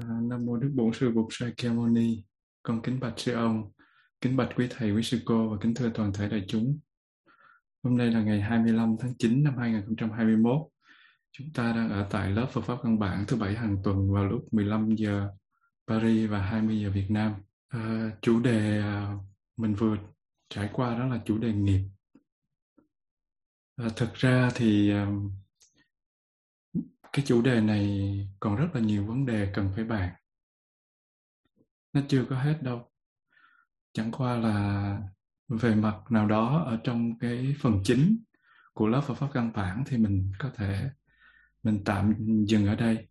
À, Nam mô Đức Bổn Sư Bụt Sa Ca Mâu Ni. Con kính bạch sư ông, kính bạch quý thầy, quý sư cô và kính thưa toàn thể đại chúng. Hôm nay là ngày 25 tháng 9 năm 2021. Chúng ta đang ở tại lớp Phật pháp căn bản thứ bảy hàng tuần vào lúc 15 giờ Paris và 20 giờ Việt Nam. À, chủ đề à, mình vừa trải qua đó là chủ đề nghiệp. À, thực ra thì à, cái chủ đề này còn rất là nhiều vấn đề cần phải bàn. Nó chưa có hết đâu. Chẳng qua là về mặt nào đó ở trong cái phần chính của lớp Phật pháp căn bản thì mình có thể mình tạm dừng ở đây.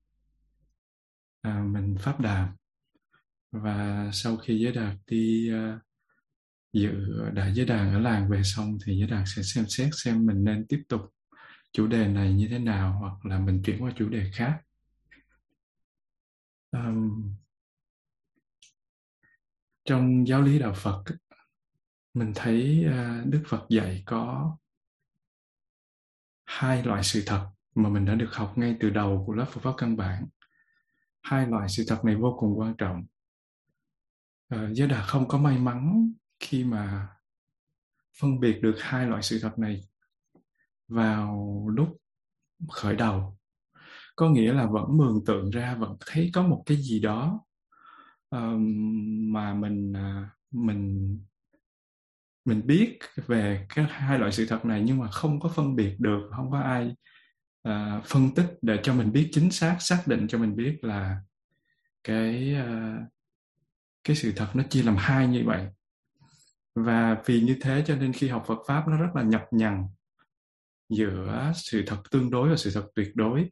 À, mình pháp đàm. Và sau khi giới đạt đi uh, dự đại giới đàn ở làng về xong thì giới đạt sẽ xem xét xem mình nên tiếp tục chủ đề này như thế nào hoặc là mình chuyển qua chủ đề khác. Um, trong giáo lý đạo phật mình thấy uh, đức phật dạy có hai loại sự thật mà mình đã được học ngay từ đầu của lớp Phật pháp căn bản. Hai loại sự thật này vô cùng quan trọng. Uh, giới Đà không có may mắn khi mà phân biệt được hai loại sự thật này vào lúc khởi đầu. Có nghĩa là vẫn mường tượng ra vẫn thấy có một cái gì đó um, mà mình uh, mình mình biết về các hai loại sự thật này nhưng mà không có phân biệt được không có ai uh, phân tích để cho mình biết chính xác xác định cho mình biết là cái uh, cái sự thật nó chia làm hai như vậy. Và vì như thế cho nên khi học Phật pháp nó rất là nhập nhằng giữa sự thật tương đối và sự thật tuyệt đối.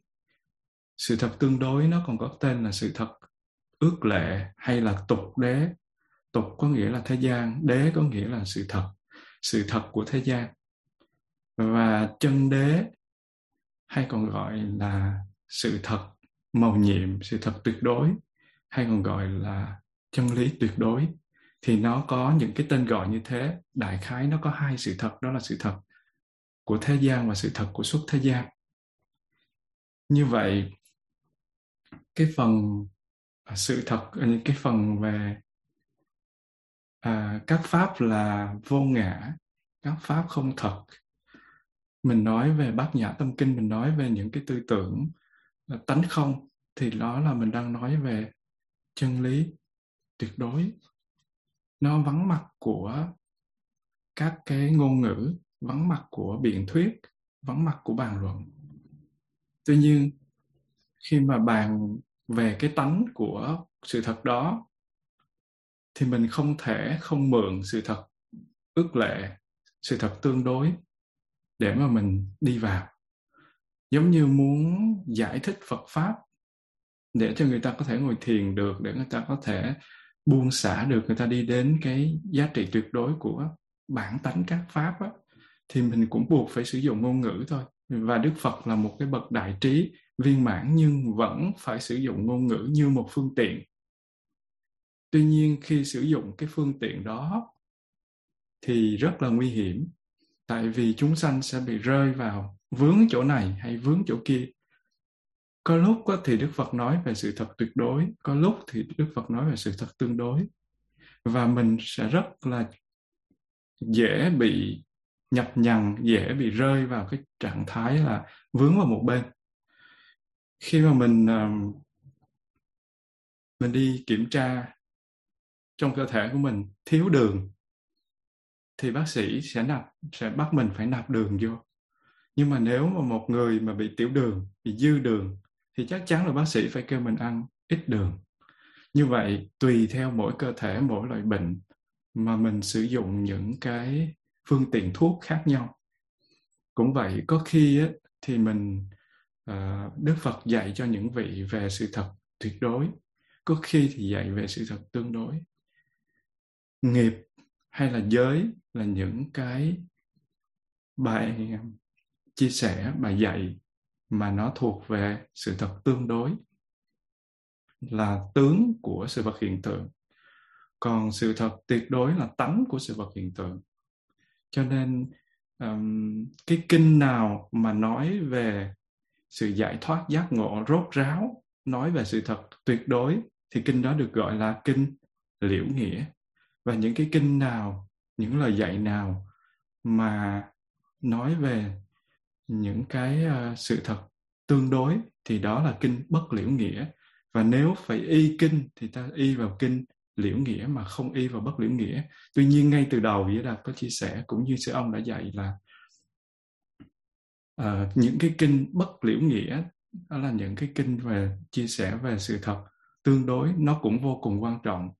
Sự thật tương đối nó còn có tên là sự thật ước lệ hay là tục đế. Tục có nghĩa là thế gian, đế có nghĩa là sự thật sự thật của thế gian. Và chân đế hay còn gọi là sự thật màu nhiệm, sự thật tuyệt đối, hay còn gọi là chân lý tuyệt đối. Thì nó có những cái tên gọi như thế. Đại khái nó có hai sự thật, đó là sự thật của thế gian và sự thật của xuất thế gian. Như vậy cái phần à, sự thật những cái phần về à, các pháp là vô ngã các pháp không thật. Mình nói về bát nhã tâm kinh mình nói về những cái tư tưởng là tánh không thì đó là mình đang nói về chân lý tuyệt đối. Nó vắng mặt của các cái ngôn ngữ vắng mặt của biện thuyết vắng mặt của bàn luận. Tuy nhiên khi mà bàn về cái tánh của sự thật đó thì mình không thể không mượn sự thật ước lệ sự thật tương đối để mà mình đi vào. Giống như muốn giải thích phật pháp để cho người ta có thể ngồi thiền được để người ta có thể buông xả được người ta đi đến cái giá trị tuyệt đối của bản tánh các pháp á, thì mình cũng buộc phải sử dụng ngôn ngữ thôi. Và đức phật là một cái bậc đại trí viên mãn nhưng vẫn phải sử dụng ngôn ngữ như một phương tiện. Tuy nhiên, khi sử dụng cái phương tiện đó thì rất là nguy hiểm, tại vì chúng sanh sẽ bị rơi vào vướng chỗ này hay vướng chỗ kia. Có lúc thì đức phật nói về sự thật tuyệt đối, có lúc thì đức phật nói về sự thật tương đối. Và mình sẽ rất là dễ bị nhập nhằng, dễ bị rơi vào cái trạng thái là vướng vào một bên. Khi mà mình ờ, mình đi kiểm tra trong cơ thể của mình thiếu đường, thì bác sĩ sẽ nạp, sẽ bắt mình phải nạp đường vô. Nhưng mà nếu mà một người mà bị tiểu đường, bị dư đường, thì chắc chắn là bác sĩ phải kêu mình ăn ít đường. Như vậy, tùy theo mỗi cơ thể, mỗi loại bệnh mà mình sử dụng những cái phương tiện thuốc khác nhau. Cũng vậy có khi á, thì mình uh, đức phật dạy cho những vị về sự thật tuyệt đối. Có khi thì dạy về sự thật tương đối. Nghiệp hay là giới là những cái bài chia sẻ bài dạy mà nó thuộc về sự thật tương đối là tướng của sự vật hiện tượng. Còn sự thật tuyệt đối là tánh của sự vật hiện tượng cho nên um, cái kinh nào mà nói về sự giải thoát giác ngộ rốt ráo nói về sự thật tuyệt đối thì kinh đó được gọi là kinh liễu nghĩa. Và những cái kinh nào những lời dạy nào mà nói về những cái uh, sự thật tương đối thì đó là kinh bất liễu nghĩa. Và nếu phải y kinh thì ta y vào kinh liễu nghĩa mà không y vào bất liễu nghĩa. Tuy nhiên ngay từ đầu Vĩ Đạt có chia sẻ cũng như sư ông đã dạy là uh, những cái kinh bất liễu nghĩa đó là những cái kinh về chia sẻ về sự thật tương đối nó cũng vô cùng quan trọng.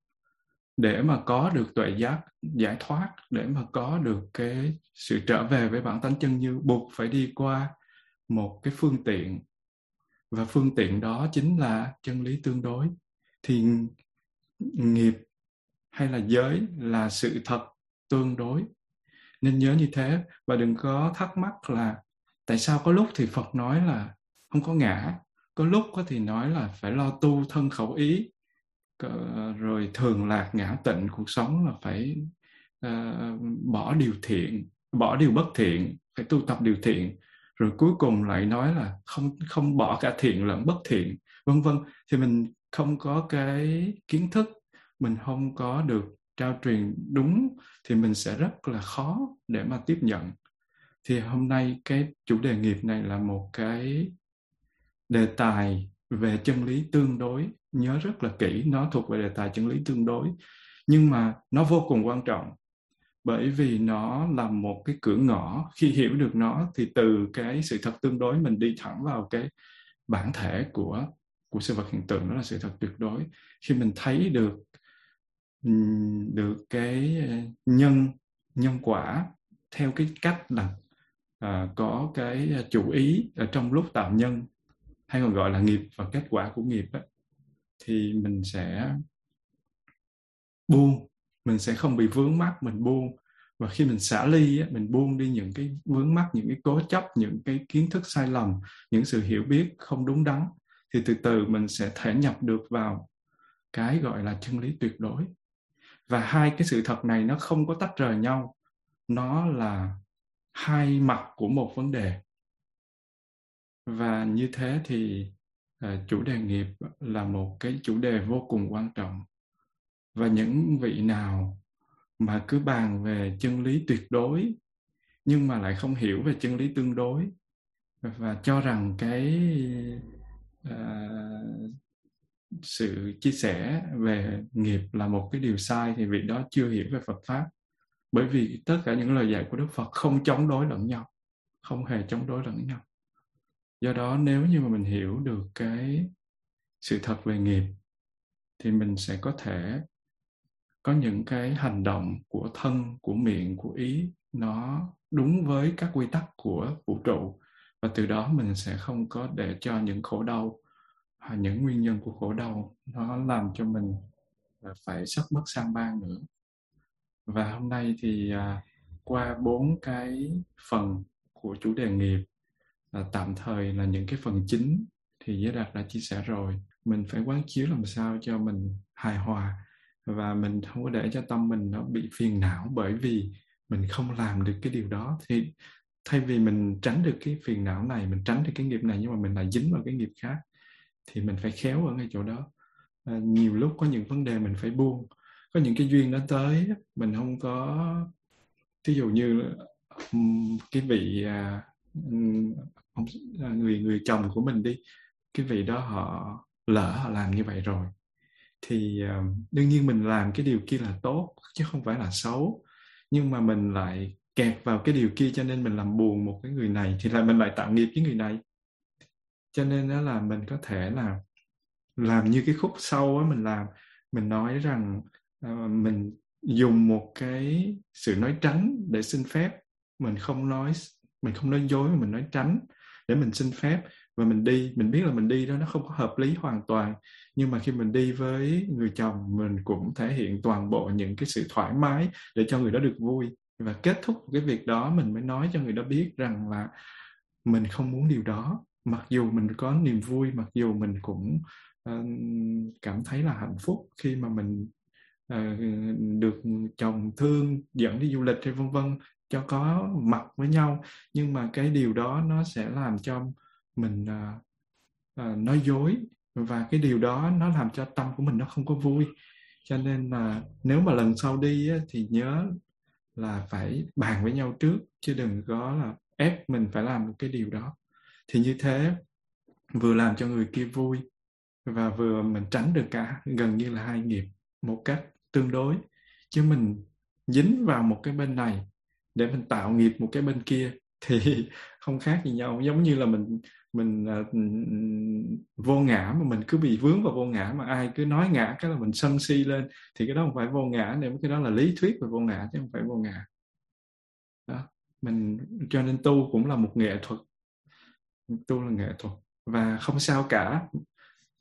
Để mà có được tuệ giác giải thoát để mà có được cái sự trở về với bản tánh chân như buộc phải đi qua một cái phương tiện. Và phương tiện đó chính là chân lý tương đối. Thì nghiệp hay là giới là sự thật tương đối. Nên nhớ như thế và đừng có thắc mắc là tại sao có lúc thì phật nói là không có ngã có lúc có thì nói là phải lo tu thân khẩu ý rồi thường lạc ngã tịnh cuộc sống là phải uh, bỏ điều thiện bỏ điều bất thiện phải tu tập điều thiện. Rồi cuối cùng lại nói là không không bỏ cả thiện lẫn bất thiện vân vân. Thì mình không có cái kiến thức, mình không có được trao truyền đúng thì mình sẽ rất là khó để mà tiếp nhận. Thì hôm nay cái chủ đề nghiệp này là một cái đề tài về chân lý tương đối. Nhớ rất là kỹ, nó thuộc về đề tài chân lý tương đối, nhưng mà nó vô cùng quan trọng. Bởi vì nó là một cái cửa ngõ, khi hiểu được nó thì từ cái sự thật tương đối mình đi thẳng vào cái bản thể của của sự vật hiện tượng đó là sự thật tuyệt đối. Khi mình thấy được được cái ờ, nhân nhân quả theo cái cách là à, có cái ờ, chủ ý ở trong lúc tạo nhân hay còn gọi là nghiệp và kết quả của nghiệp đó, thì mình sẽ buông mình sẽ không bị vướng mắc mình buông. Và khi mình xả ly á, mình buông đi những cái vướng mắc những cái cố chấp những cái kiến thức sai lầm những sự hiểu biết không đúng đắn thì từ từ mình sẽ thể nhập được vào cái gọi là chân lý tuyệt đối. Và hai cái sự thật này nó không có tách rời nhau nó là hai mặt của một vấn đề. Và như thế thì uh, chủ đề nghiệp là một cái chủ đề vô cùng quan trọng. Và những vị nào mà cứ bàn về chân lý tuyệt đối nhưng mà lại không hiểu về chân lý tương đối và cho rằng cái uh, sự chia sẻ về nghiệp là một cái điều sai thì vị đó chưa hiểu về Phật pháp. Bởi vì tất cả những lời dạy của Đức Phật không chống đối lẫn nhau không hề chống đối lẫn nhau. Do đó nếu như mà mình hiểu được cái sự thật về nghiệp thì mình sẽ có thể có những cái hành động của thân của miệng của ý nó đúng với các quy tắc của vũ trụ và từ đó mình sẽ không có để cho những khổ đau hay những nguyên nhân của khổ đau nó làm cho mình à, phải sắp mất sang ban nữa. Và hôm nay thì à, qua bốn cái phần của chủ đề nghiệp là tạm thời là những cái phần chính thì giới đạt đã chia sẻ rồi. Mình phải quán chiếu làm sao cho mình hài hòa và mình không có để cho tâm mình nó bị phiền não bởi vì mình không làm được cái điều đó. Thì thay vì mình tránh được cái phiền não này mình tránh được cái nghiệp này nhưng mà mình lại dính vào cái nghiệp khác thì mình phải khéo ở ngay chỗ đó. À, nhiều lúc có những vấn đề mình phải buông. Có những cái duyên nó tới mình không có ví dụ như cái vị à, ông à, người người chồng của mình đi cái vị đó họ lỡ họ làm như vậy rồi thì à, đương nhiên mình làm cái điều kia là tốt chứ không phải là xấu nhưng mà mình lại kẹt vào cái điều kia cho nên mình làm buồn một cái người này thì là mình lại tạo nghiệp với người này. Cho nên đó là mình có thể là làm như cái khúc sau á mình làm mình nói rằng uh, mình dùng một cái sự nói tránh để xin phép. Mình không nói mình không nói dối mà mình nói tránh để mình xin phép. Và mình đi mình biết là mình đi đó nó không có hợp lý hoàn toàn. Nhưng mà khi mình đi với người chồng mình cũng thể hiện toàn bộ những cái sự thoải mái để cho người đó được vui và kết thúc cái việc đó mình mới nói cho người đó biết rằng là mình không muốn điều đó. Mặc dù mình có niềm vui mặc dù mình cũng uh, cảm thấy là hạnh phúc khi mà mình uh, được chồng thương dẫn đi du lịch hay vân vân cho có mặt với nhau. Nhưng mà cái điều đó nó sẽ làm cho mình uh, uh, nói dối. Và cái điều đó nó làm cho tâm của mình nó không có vui. Cho nên là nếu mà lần sau đi á, thì nhớ là phải bàn với nhau trước, chứ đừng có là ép mình phải làm một cái điều đó. Thì như thế, vừa làm cho người kia vui và vừa mình tránh được cả, gần như là hai nghiệp một cách tương đối. Chứ mình dính vào một cái bên này để mình tạo nghiệp một cái bên kia thì không khác gì nhau. Giống như là mình mình uh, vô ngã mà mình cứ bị vướng vào vô ngã mà ai cứ nói ngã cái là mình sân si lên thì cái đó không phải vô ngã nếu cái đó là lý thuyết về vô ngã chứ không phải vô ngã. Đó mình cho nên tu cũng là một nghệ thuật. Tu là nghệ thuật. Và không sao cả.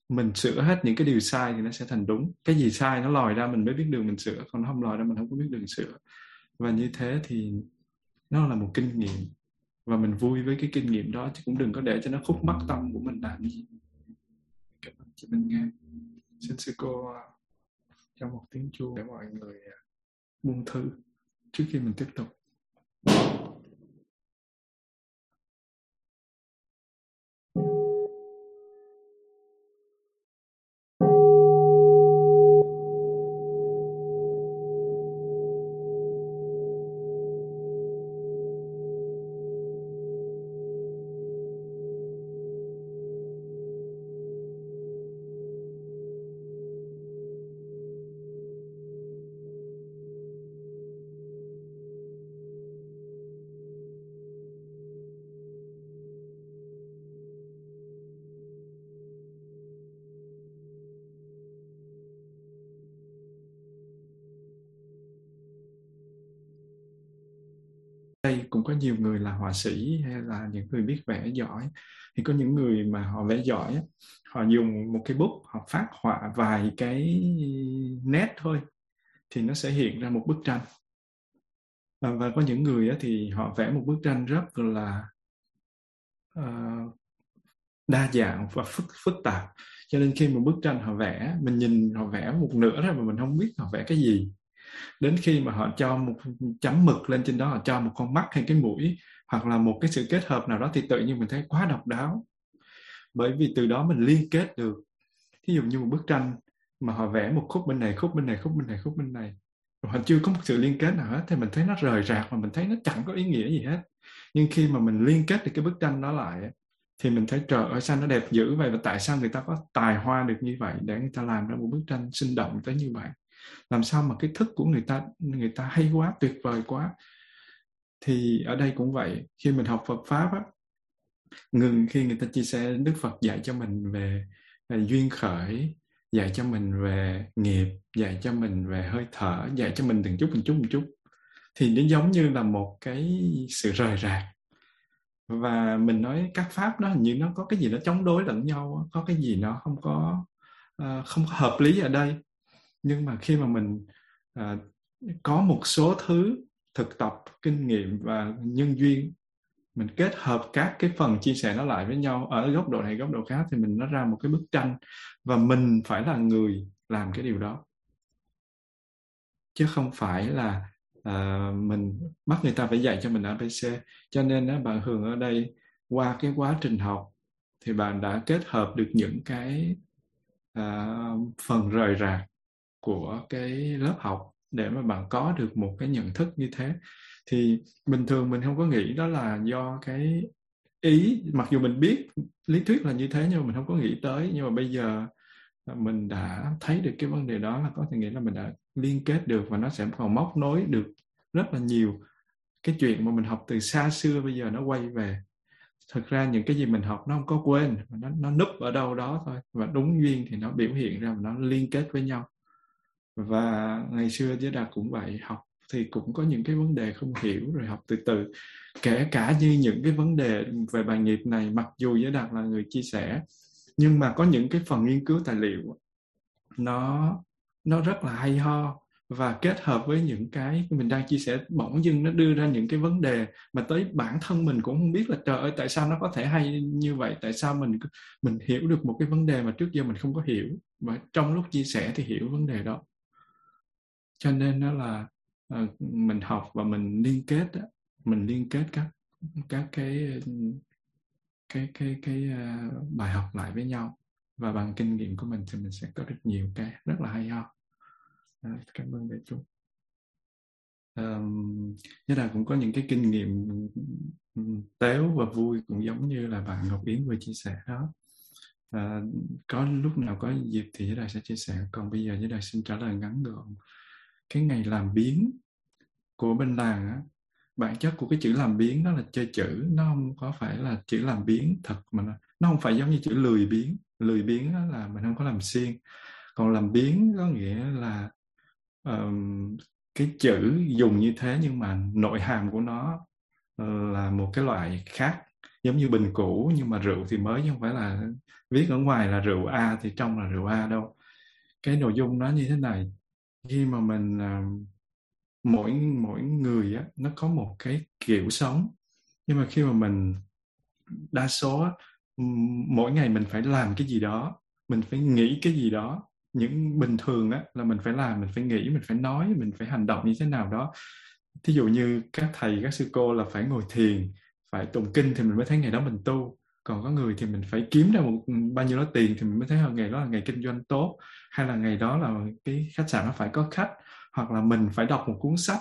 Mình sửa hết những cái điều sai thì nó sẽ thành đúng. Cái gì sai nó lòi ra mình mới biết đường mình sửa còn nó không lòi ra mình không có biết đường sửa. Và như thế thì nó là một kinh nghiệm và mình vui với cái kinh nghiệm đó, chứ cũng đừng có để cho nó khúc mắc tâm của mình làm gì. Cảm ơn chị Minh Nga. Xin sư cô à, cho một tiếng chuông để mọi người à, buông thư trước khi mình tiếp tục đây cũng có nhiều người là họa sĩ hay là những người biết vẽ giỏi. Thì có những người mà họ vẽ giỏi họ dùng một cái bút họ phát họa vài cái nét thôi thì nó sẽ hiện ra một bức tranh. Và, và có những người thì họ vẽ một bức tranh rất là uh, đa dạng và phức phức tạp. Cho nên khi một bức tranh họ vẽ mình nhìn họ vẽ một nửa rồi mà mình không biết họ vẽ cái gì. Đến khi mà họ cho một chấm mực lên trên đó họ cho một con mắt hay cái mũi hoặc là một cái sự kết hợp nào đó thì tự nhiên mình thấy quá độc đáo. Bởi vì từ đó mình liên kết được. Thí dụ như một bức tranh mà họ vẽ một khúc bên này, khúc bên này, khúc bên này, khúc bên này họ chưa có một sự liên kết nào hết, thì mình thấy nó rời rạc mà mình thấy nó chẳng có ý nghĩa gì hết. Nhưng khi mà mình liên kết được cái bức tranh đó lại thì mình thấy trời ơi, sao nó đẹp dữ vậy và tại sao người ta có tài hoa được như vậy để người ta làm ra một bức tranh sinh động tới như vậy? Làm sao mà cái thức của người ta người ta hay quá, tuyệt vời quá thì ở đây cũng vậy khi mình học Phật pháp á ngừng khi người ta chia sẻ Đức Phật dạy cho mình về, về duyên khởi dạy cho mình về nghiệp dạy cho mình về hơi thở dạy cho mình từng chút từng chút từng chút. Thì nó giống như là một cái sự rời rạc. Và mình nói các pháp nó hình như nó có cái gì nó chống đối lẫn nhau có cái gì nó không có uh, không có hợp lý ở đây. Nhưng mà khi mà mình uh, có một số thứ thực tập kinh nghiệm và nhân duyên. Mình kết hợp các cái phần chia sẻ nó lại với nhau ở góc độ này góc độ khác thì mình nó ra một cái bức tranh và mình phải là người làm cái điều đó. Chứ không phải là uh, mình bắt người ta phải dạy cho mình abc cho nên uh, bạn hường ở đây qua cái quá trình học thì bạn đã kết hợp được những cái uh, phần rời rạc của cái lớp học để mà bạn có được một cái nhận thức như thế. Thì bình thường mình không có nghĩ đó là do cái ý, mặc dù mình biết lý thuyết là như thế nhưng mà mình không có nghĩ tới. Nhưng mà bây giờ à, mình đã thấy được cái vấn đề đó là có thể nghĩ là mình đã liên kết được và nó sẽ còn móc nối được rất là nhiều cái chuyện mà mình học từ xa xưa bây giờ nó quay về. Thực ra những cái gì mình học nó không có quên, nó nó núp ở đâu đó thôi và đúng duyên thì nó biểu hiện ra và nó liên kết với nhau và ngày xưa giới đạt cũng vậy, học thì cũng có những cái vấn đề không hiểu, rồi học từ từ. Kể cả như những cái vấn đề về bài nghiệp này, mặc dù giới đạt là người chia sẻ, nhưng mà có những cái phần nghiên cứu tài liệu, nó nó rất là hay ho. Và kết hợp với những cái mình đang chia sẻ, bỗng dưng nó đưa ra những cái vấn đề mà tới bản thân mình cũng không biết là, trời ơi, tại sao nó có thể hay như vậy? Tại sao mình mình hiểu được một cái vấn đề mà trước giờ mình không có hiểu? Và trong lúc chia sẻ thì hiểu vấn đề đó cho nên đó là uh, mình học và mình liên kết đó, mình liên kết các các cái cái cái cái uh, bài học lại với nhau. Và bằng kinh nghiệm của mình thì mình sẽ có được nhiều cái rất là hay ho. Cảm ơn đại chúng. Um, Nhất là cũng có những cái kinh nghiệm téo và vui cũng giống như là bạn Ngọc Yến vừa chia sẻ đó. À, có lúc nào có dịp thì Giới Đài sẽ chia sẻ. Còn bây giờ Giới Đài xin trả lời ngắn gọn cái ngày làm biến của bên làng á bản chất của cái chữ làm biến đó là chơi chữ nó không có phải là chữ làm biến thật mà nó, nó không phải giống như chữ lười biến. Lười biến là mình không có làm xiên còn làm biến có nghĩa là um, cái chữ dùng như thế nhưng mà nội hàm của nó ờ, là một cái loại khác giống như bình cũ nhưng mà rượu thì mới chứ không phải là viết ở ngoài là rượu A thì trong là rượu A đâu. Cái nội dung nó như thế này khi mà mình uh, mỗi mỗi người á nó có một cái kiểu sống. Nhưng mà khi mà mình đa số á, mỗi ngày mình phải làm cái gì đó mình phải nghĩ cái gì đó. Những bình thường á là mình phải làm mình phải nghĩ mình phải nói mình phải hành động như thế nào đó. Thí dụ như các thầy các sư cô là phải ngồi thiền phải tụng kinh thì mình mới thấy ngày đó mình tu còn có người thì mình phải kiếm ra một ừ, bao nhiêu đó tiền thì mình mới thấy là ngày đó là ngày kinh doanh tốt, hay là ngày đó là cái khách sạn nó phải có khách, hoặc là mình phải đọc một cuốn sách.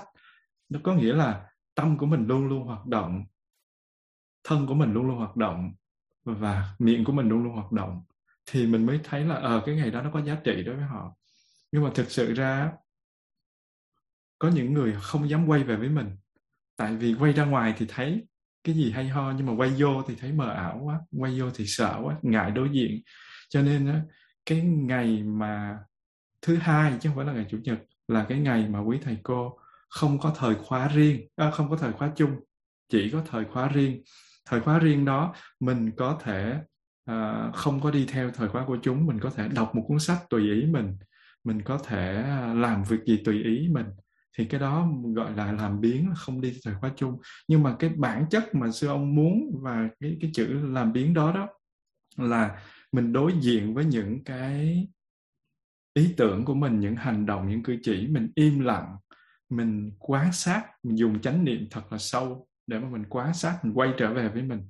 Nó có nghĩa là tâm của mình luôn luôn hoạt động, thân của mình luôn luôn hoạt động, và miệng của mình luôn luôn hoạt động. Thì mình mới thấy là ờ cái ngày đó nó có giá trị đối với họ. Nhưng mà thực sự ra có những người không dám quay về với mình. Tại vì quay ra ngoài thì thấy cái gì hay ho nhưng mà quay vô thì thấy mờ ảo quá quay vô thì sợ quá ngại đối diện. Cho nên á cái ngày mà thứ hai chứ không phải là ngày chủ nhật là cái ngày mà quý thầy cô không có thời khóa riêng à, không có thời khóa chung chỉ có thời khóa riêng. Thời khóa riêng đó mình có thể à, không có đi theo thời khóa của chúng mình có thể đọc một cuốn sách tùy ý mình mình có thể à, làm việc gì tùy ý mình thì cái đó gọi là làm biến không đi thời khóa chung. Nhưng mà cái bản chất mà sư ông muốn và cái cái chữ làm biến đó đó là mình đối diện với những cái ý tưởng của mình, những hành động, những cử chỉ, mình im lặng, mình quan sát, mình dùng chánh niệm thật là sâu để mà mình quan sát, mình quay trở về với mình.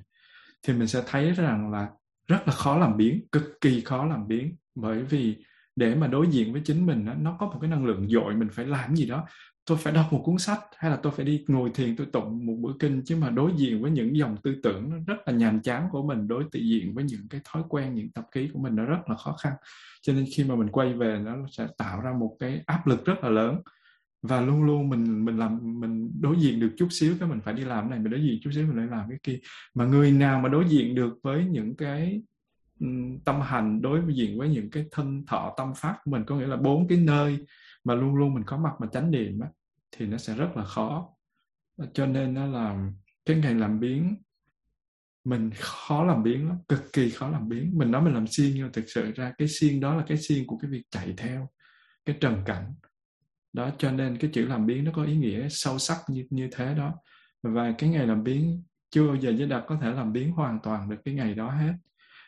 Thì mình sẽ thấy rằng là rất là khó làm biến, cực kỳ khó làm biến. Bởi vì để mà đối diện với chính mình nó có một cái năng lượng dội, mình phải làm gì đó tôi phải đọc một cuốn sách hay là tôi phải đi ngồi thiền, tôi tụng một bữa kinh, chứ mà đối diện với những dòng tư tưởng nó rất là nhàm chán của mình, đối diện với những cái thói quen, những tập khí của mình nó rất là khó khăn. Cho nên khi mà mình quay về nó sẽ tạo ra một cái áp lực rất là lớn. Và luôn luôn mình mình làm, mình đối diện được chút xíu cái mình phải đi làm này, mình đối diện chút xíu mình lại làm cái kia. Mà người nào mà đối diện được với những cái tâm hành, đối diện với những cái thân thọ, tâm pháp của mình, có nghĩa là bốn cái nơi mà luôn luôn mình có mặt mà chánh niệm á, thì nó sẽ rất là khó. Ờ, cho nên nó là cái ngày làm biến mình khó làm biến lắm cực kỳ khó làm biến mình nói mình làm xiên nhưng mà thực sự ra cái xiên đó là cái xiên của cái việc chạy theo cái trần cảnh. Đó cho nên cái chữ làm biến nó có ý nghĩa sâu sắc như như thế đó. Và cái ngày làm biến chưa bao giờ giới đạt có thể làm biến hoàn toàn được cái ngày đó hết.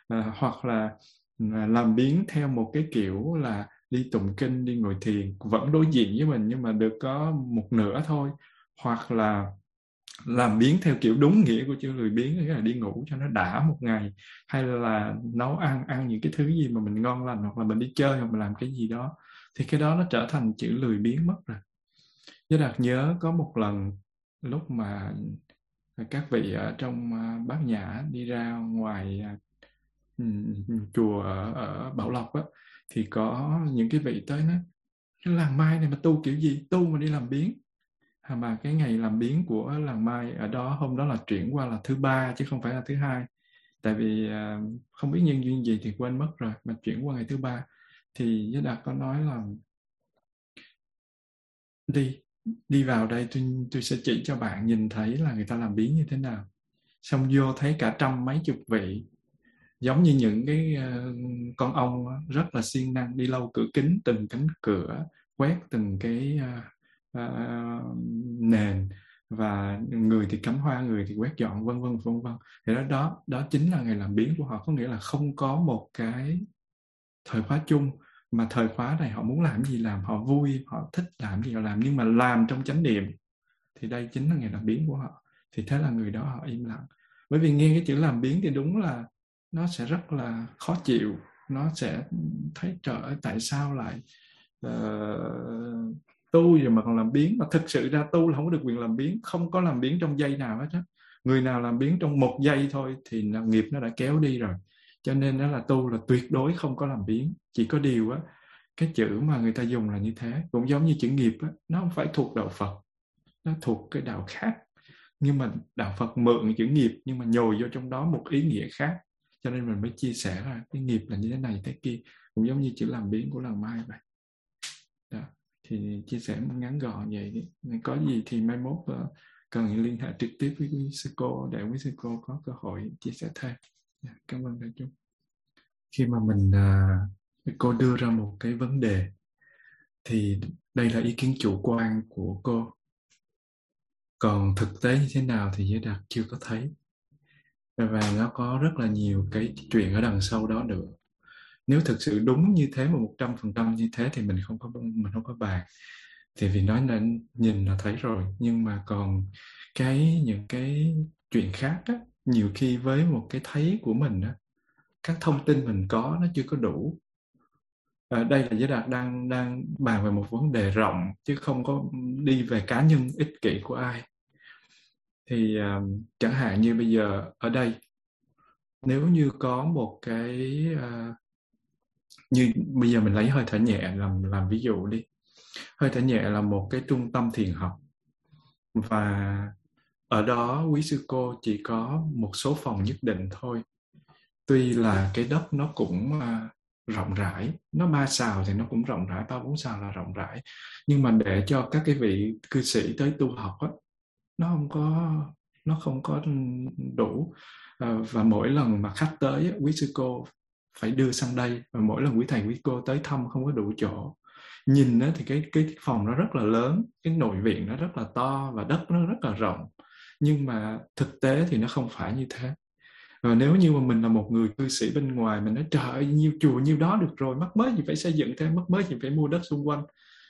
À, hoặc là ừ, làm biến theo một cái kiểu là đi tụng kinh đi ngồi thiền, vẫn đối diện với mình nhưng mà được có một nửa thôi. Hoặc là làm biến theo kiểu đúng nghĩa của chữ lười biến nghĩa là đi ngủ cho nó đã một ngày. Hay là nấu ăn ăn những cái thứ gì mà mình ngon lành, hoặc là mình đi chơi, hoặc mình làm cái gì đó. Thì cái đó nó trở thành chữ lười biến mất rồi. Với Đạt nhớ có một lần lúc mà các vị ở trong à, bát nhã đi ra ngoài à, Ừ, ừ, ừ. chùa ở, ở Bảo Lộc á, thì có những cái vị tới nó cái làng mai này mà tu kiểu gì? Tu mà đi làm biến à, mà cái ngày làm biến của làng mai ở đó hôm đó là chuyển qua là thứ ba chứ không phải là thứ hai. Tại vì à, không biết nhân duyên gì thì quên mất rồi mà chuyển qua ngày thứ ba. Thì giới đạt có nói là đi đi vào đây tôi tôi sẽ chỉ cho bạn nhìn thấy là người ta làm biến như thế nào. Xong vô thấy cả trăm mấy chục vị giống như những cái uh, con ong rất là siêng năng đi lâu cửa kính từng cánh cửa quét từng cái uh, uh, nền và người thì cắm hoa người thì quét dọn vân vân vân vân. Thì đó đó đó chính là ngày làm biến của họ. Có nghĩa là không có một cái thời khóa chung mà thời khóa này họ muốn làm gì làm họ vui họ thích làm gì họ làm nhưng mà làm trong chánh niệm thì đây chính là ngày làm biến của họ. Thì thế là người đó họ im lặng. Bởi vì nghe cái chữ làm biến thì đúng là nó sẽ rất là khó chịu nó sẽ thấy trời tại sao lại uh, tu rồi mà còn làm biến? Mà thực sự ra tu là không có được quyền làm biến không có làm biến trong giây nào hết á. Người nào làm biến trong một giây thôi thì nghiệp nó đã kéo đi rồi. Cho nên đó là tu là tuyệt đối không có làm biến. Chỉ có điều á cái chữ mà người ta dùng là như thế. Cũng giống như chữ nghiệp á nó không phải thuộc đạo Phật nó thuộc cái đạo khác. Nhưng mà đạo Phật mượn chữ nghiệp nhưng mà nhồi vô trong đó một ý nghĩa khác cho nên mình mới chia sẻ ra cái nghiệp là như thế này thế kia. Cũng giống như chữ làm biến của lần mai vậy. Đó. thì chia sẻ ngắn gọn vậy. Có gì thì mai mốt uh, cần liên hệ trực tiếp với quý sư cô để quý sư cô có cơ hội chia sẻ thêm. Dạ, cảm ơn đại chúng. Khi mà mình uh, cô đưa ra một cái vấn đề thì đây là ý kiến chủ quan của cô. Còn thực tế như thế nào thì giới đạt chưa có thấy và nó có rất là nhiều cái chuyện ở đằng sau đó nữa. Nếu thực sự đúng như thế mà một trăm phần trăm như thế thì mình không có mình không có bàn. Thì vì nói là nhìn là thấy rồi. Nhưng mà còn cái những cái chuyện khác á, nhiều khi với một cái thấy của mình á, các thông tin mình có nó chưa có đủ. À, đây là giới đạt đang đang bàn về một vấn đề rộng chứ không có đi về cá nhân ích kỷ của ai thì um, chẳng hạn như bây giờ ở đây nếu như có một cái uh, như bây giờ mình lấy hơi thở nhẹ làm làm ví dụ đi. Hơi thở nhẹ là một cái trung tâm thiền học. Và ở đó quý sư cô chỉ có một số phòng nhất định thôi. Tuy là cái đất nó cũng uh, rộng rãi nó ba xào thì nó cũng rộng rãi ba bốn xào là rộng rãi. Nhưng mà để cho các cái vị cư sĩ tới tu học á nó không có, nó không có đủ. Ờ, và mỗi lần mà khách tới quý sư cô phải đưa sang đây, và mỗi lần quý thầy quý cô tới thăm không có đủ chỗ. Nhìn thì cái cái phòng nó rất là lớn, cái nội viện nó rất là to, và đất nó rất là rộng. Nhưng mà thực tế thì nó không phải như thế. Và nếu như mà mình là một người cư sĩ bên ngoài, mình nói, trời ơi nhiêu chùa nhiêu đó được rồi, mắc mới gì phải xây dựng thêm, mắc mới gì phải mua đất xung quanh.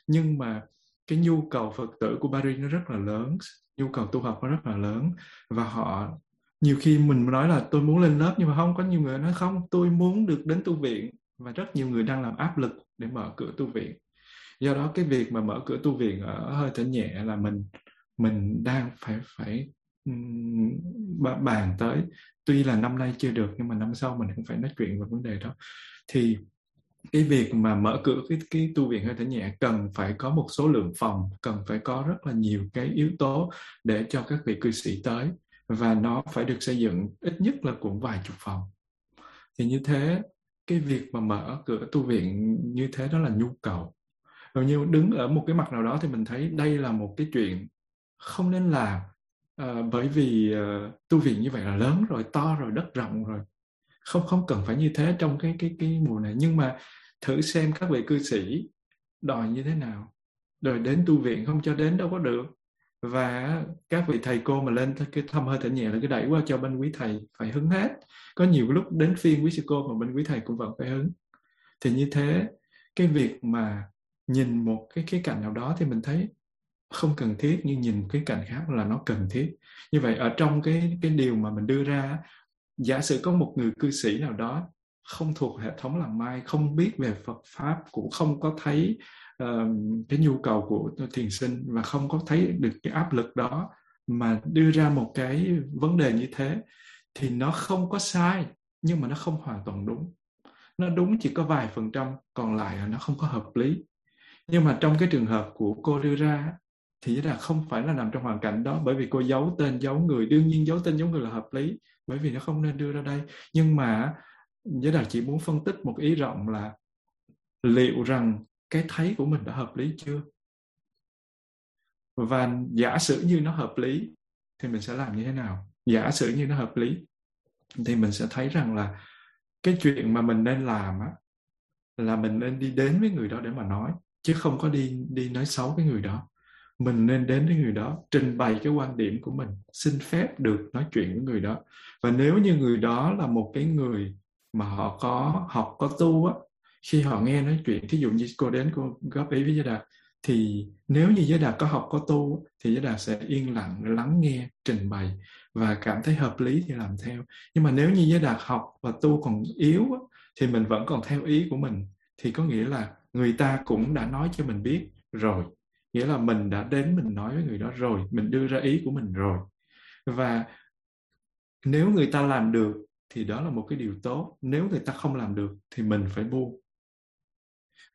Nhưng mà cái nhu cầu phật tử của Paris nó rất là lớn nhu cầu tu học nó rất là lớn. Và họ, nhiều khi mình nói là tôi muốn lên lớp nhưng mà không có nhiều người nói không, tôi muốn được đến tu viện và rất nhiều người đang làm áp lực để mở cửa tu viện. Do đó cái việc mà mở cửa tu viện ở hơi thở nhẹ là mình mình đang phải phải bàn tới. Tuy là năm nay chưa được nhưng mà năm sau mình cũng phải nói chuyện về vấn đề đó. Thì cái việc mà mở cửa cái cái tu viện hơi thở nhẹ cần phải có một số lượng phòng cần phải có rất là nhiều cái yếu tố để cho các vị cư sĩ tới và nó phải được xây dựng ít nhất là cũng vài chục phòng. Thì như thế cái việc mà mở cửa tu viện như thế đó là nhu cầu. Hầu như đứng ở một cái mặt nào đó thì mình thấy đây là một cái chuyện không nên làm à, bởi vì uh, tu viện như vậy là lớn rồi to rồi đất rộng rồi không không cần phải như thế trong cái cái cái mùa này. Nhưng mà thử xem các vị cư sĩ đòi như thế nào. Rồi đến tu viện không cho đến đâu có được. Và các vị thầy cô mà lên cái thăm hơi thở nhẹ là cái đẩy qua cho bên quý thầy phải hứng hết. Có nhiều lúc đến phiên quý sư cô mà bên quý thầy cũng vẫn phải hứng. Thì như thế, cái việc mà nhìn một cái cái cảnh nào đó thì mình thấy không cần thiết, nhưng nhìn cái cảnh khác là nó cần thiết. Như vậy ở trong cái cái điều mà mình đưa ra giả sử có một người cư sĩ nào đó không thuộc hệ thống làm mai không biết về Phật pháp cũng không có thấy uh, cái nhu cầu của thiền sinh và không có thấy được cái áp lực đó mà đưa ra một cái vấn đề như thế thì nó không có sai nhưng mà nó không hoàn toàn đúng. Nó đúng chỉ có vài phần trăm còn lại là nó không có hợp lý. Nhưng mà trong cái trường hợp của cô đưa ra thì là không phải là nằm trong hoàn cảnh đó, bởi vì cô giấu tên giấu người, đương nhiên giấu tên giấu người là hợp lý, bởi vì nó không nên đưa ra đây. Nhưng mà giới đạt chỉ muốn phân tích một ý rộng là liệu rằng cái thấy của mình đã hợp lý chưa? Và giả sử như nó hợp lý, thì mình sẽ làm như thế nào? Giả sử như nó hợp lý, thì mình sẽ thấy rằng là cái chuyện mà mình nên làm á, là mình nên đi đến với người đó để mà nói, chứ không có đi đi nói xấu cái người đó mình nên đến với người đó, trình bày cái quan điểm của mình, xin phép được nói chuyện với người đó. Và nếu như người đó là một cái người mà họ có học có tu á, khi họ nghe nói chuyện, thí dụ như cô đến cô góp ý với giới đạt thì nếu như giới đạt có học, có tu thì giới đạt sẽ yên lặng lắng nghe, trình bày và cảm thấy hợp lý thì làm theo. Nhưng mà nếu như giới đạt học và tu còn yếu thì mình vẫn còn theo ý của mình. Thì có nghĩa là người ta cũng đã nói cho mình biết rồi nghĩa là mình đã đến mình nói với người đó rồi, mình đưa ra ý của mình rồi. Và nếu người ta làm được thì đó là một cái điều tốt, nếu người ta không làm được thì mình phải buông.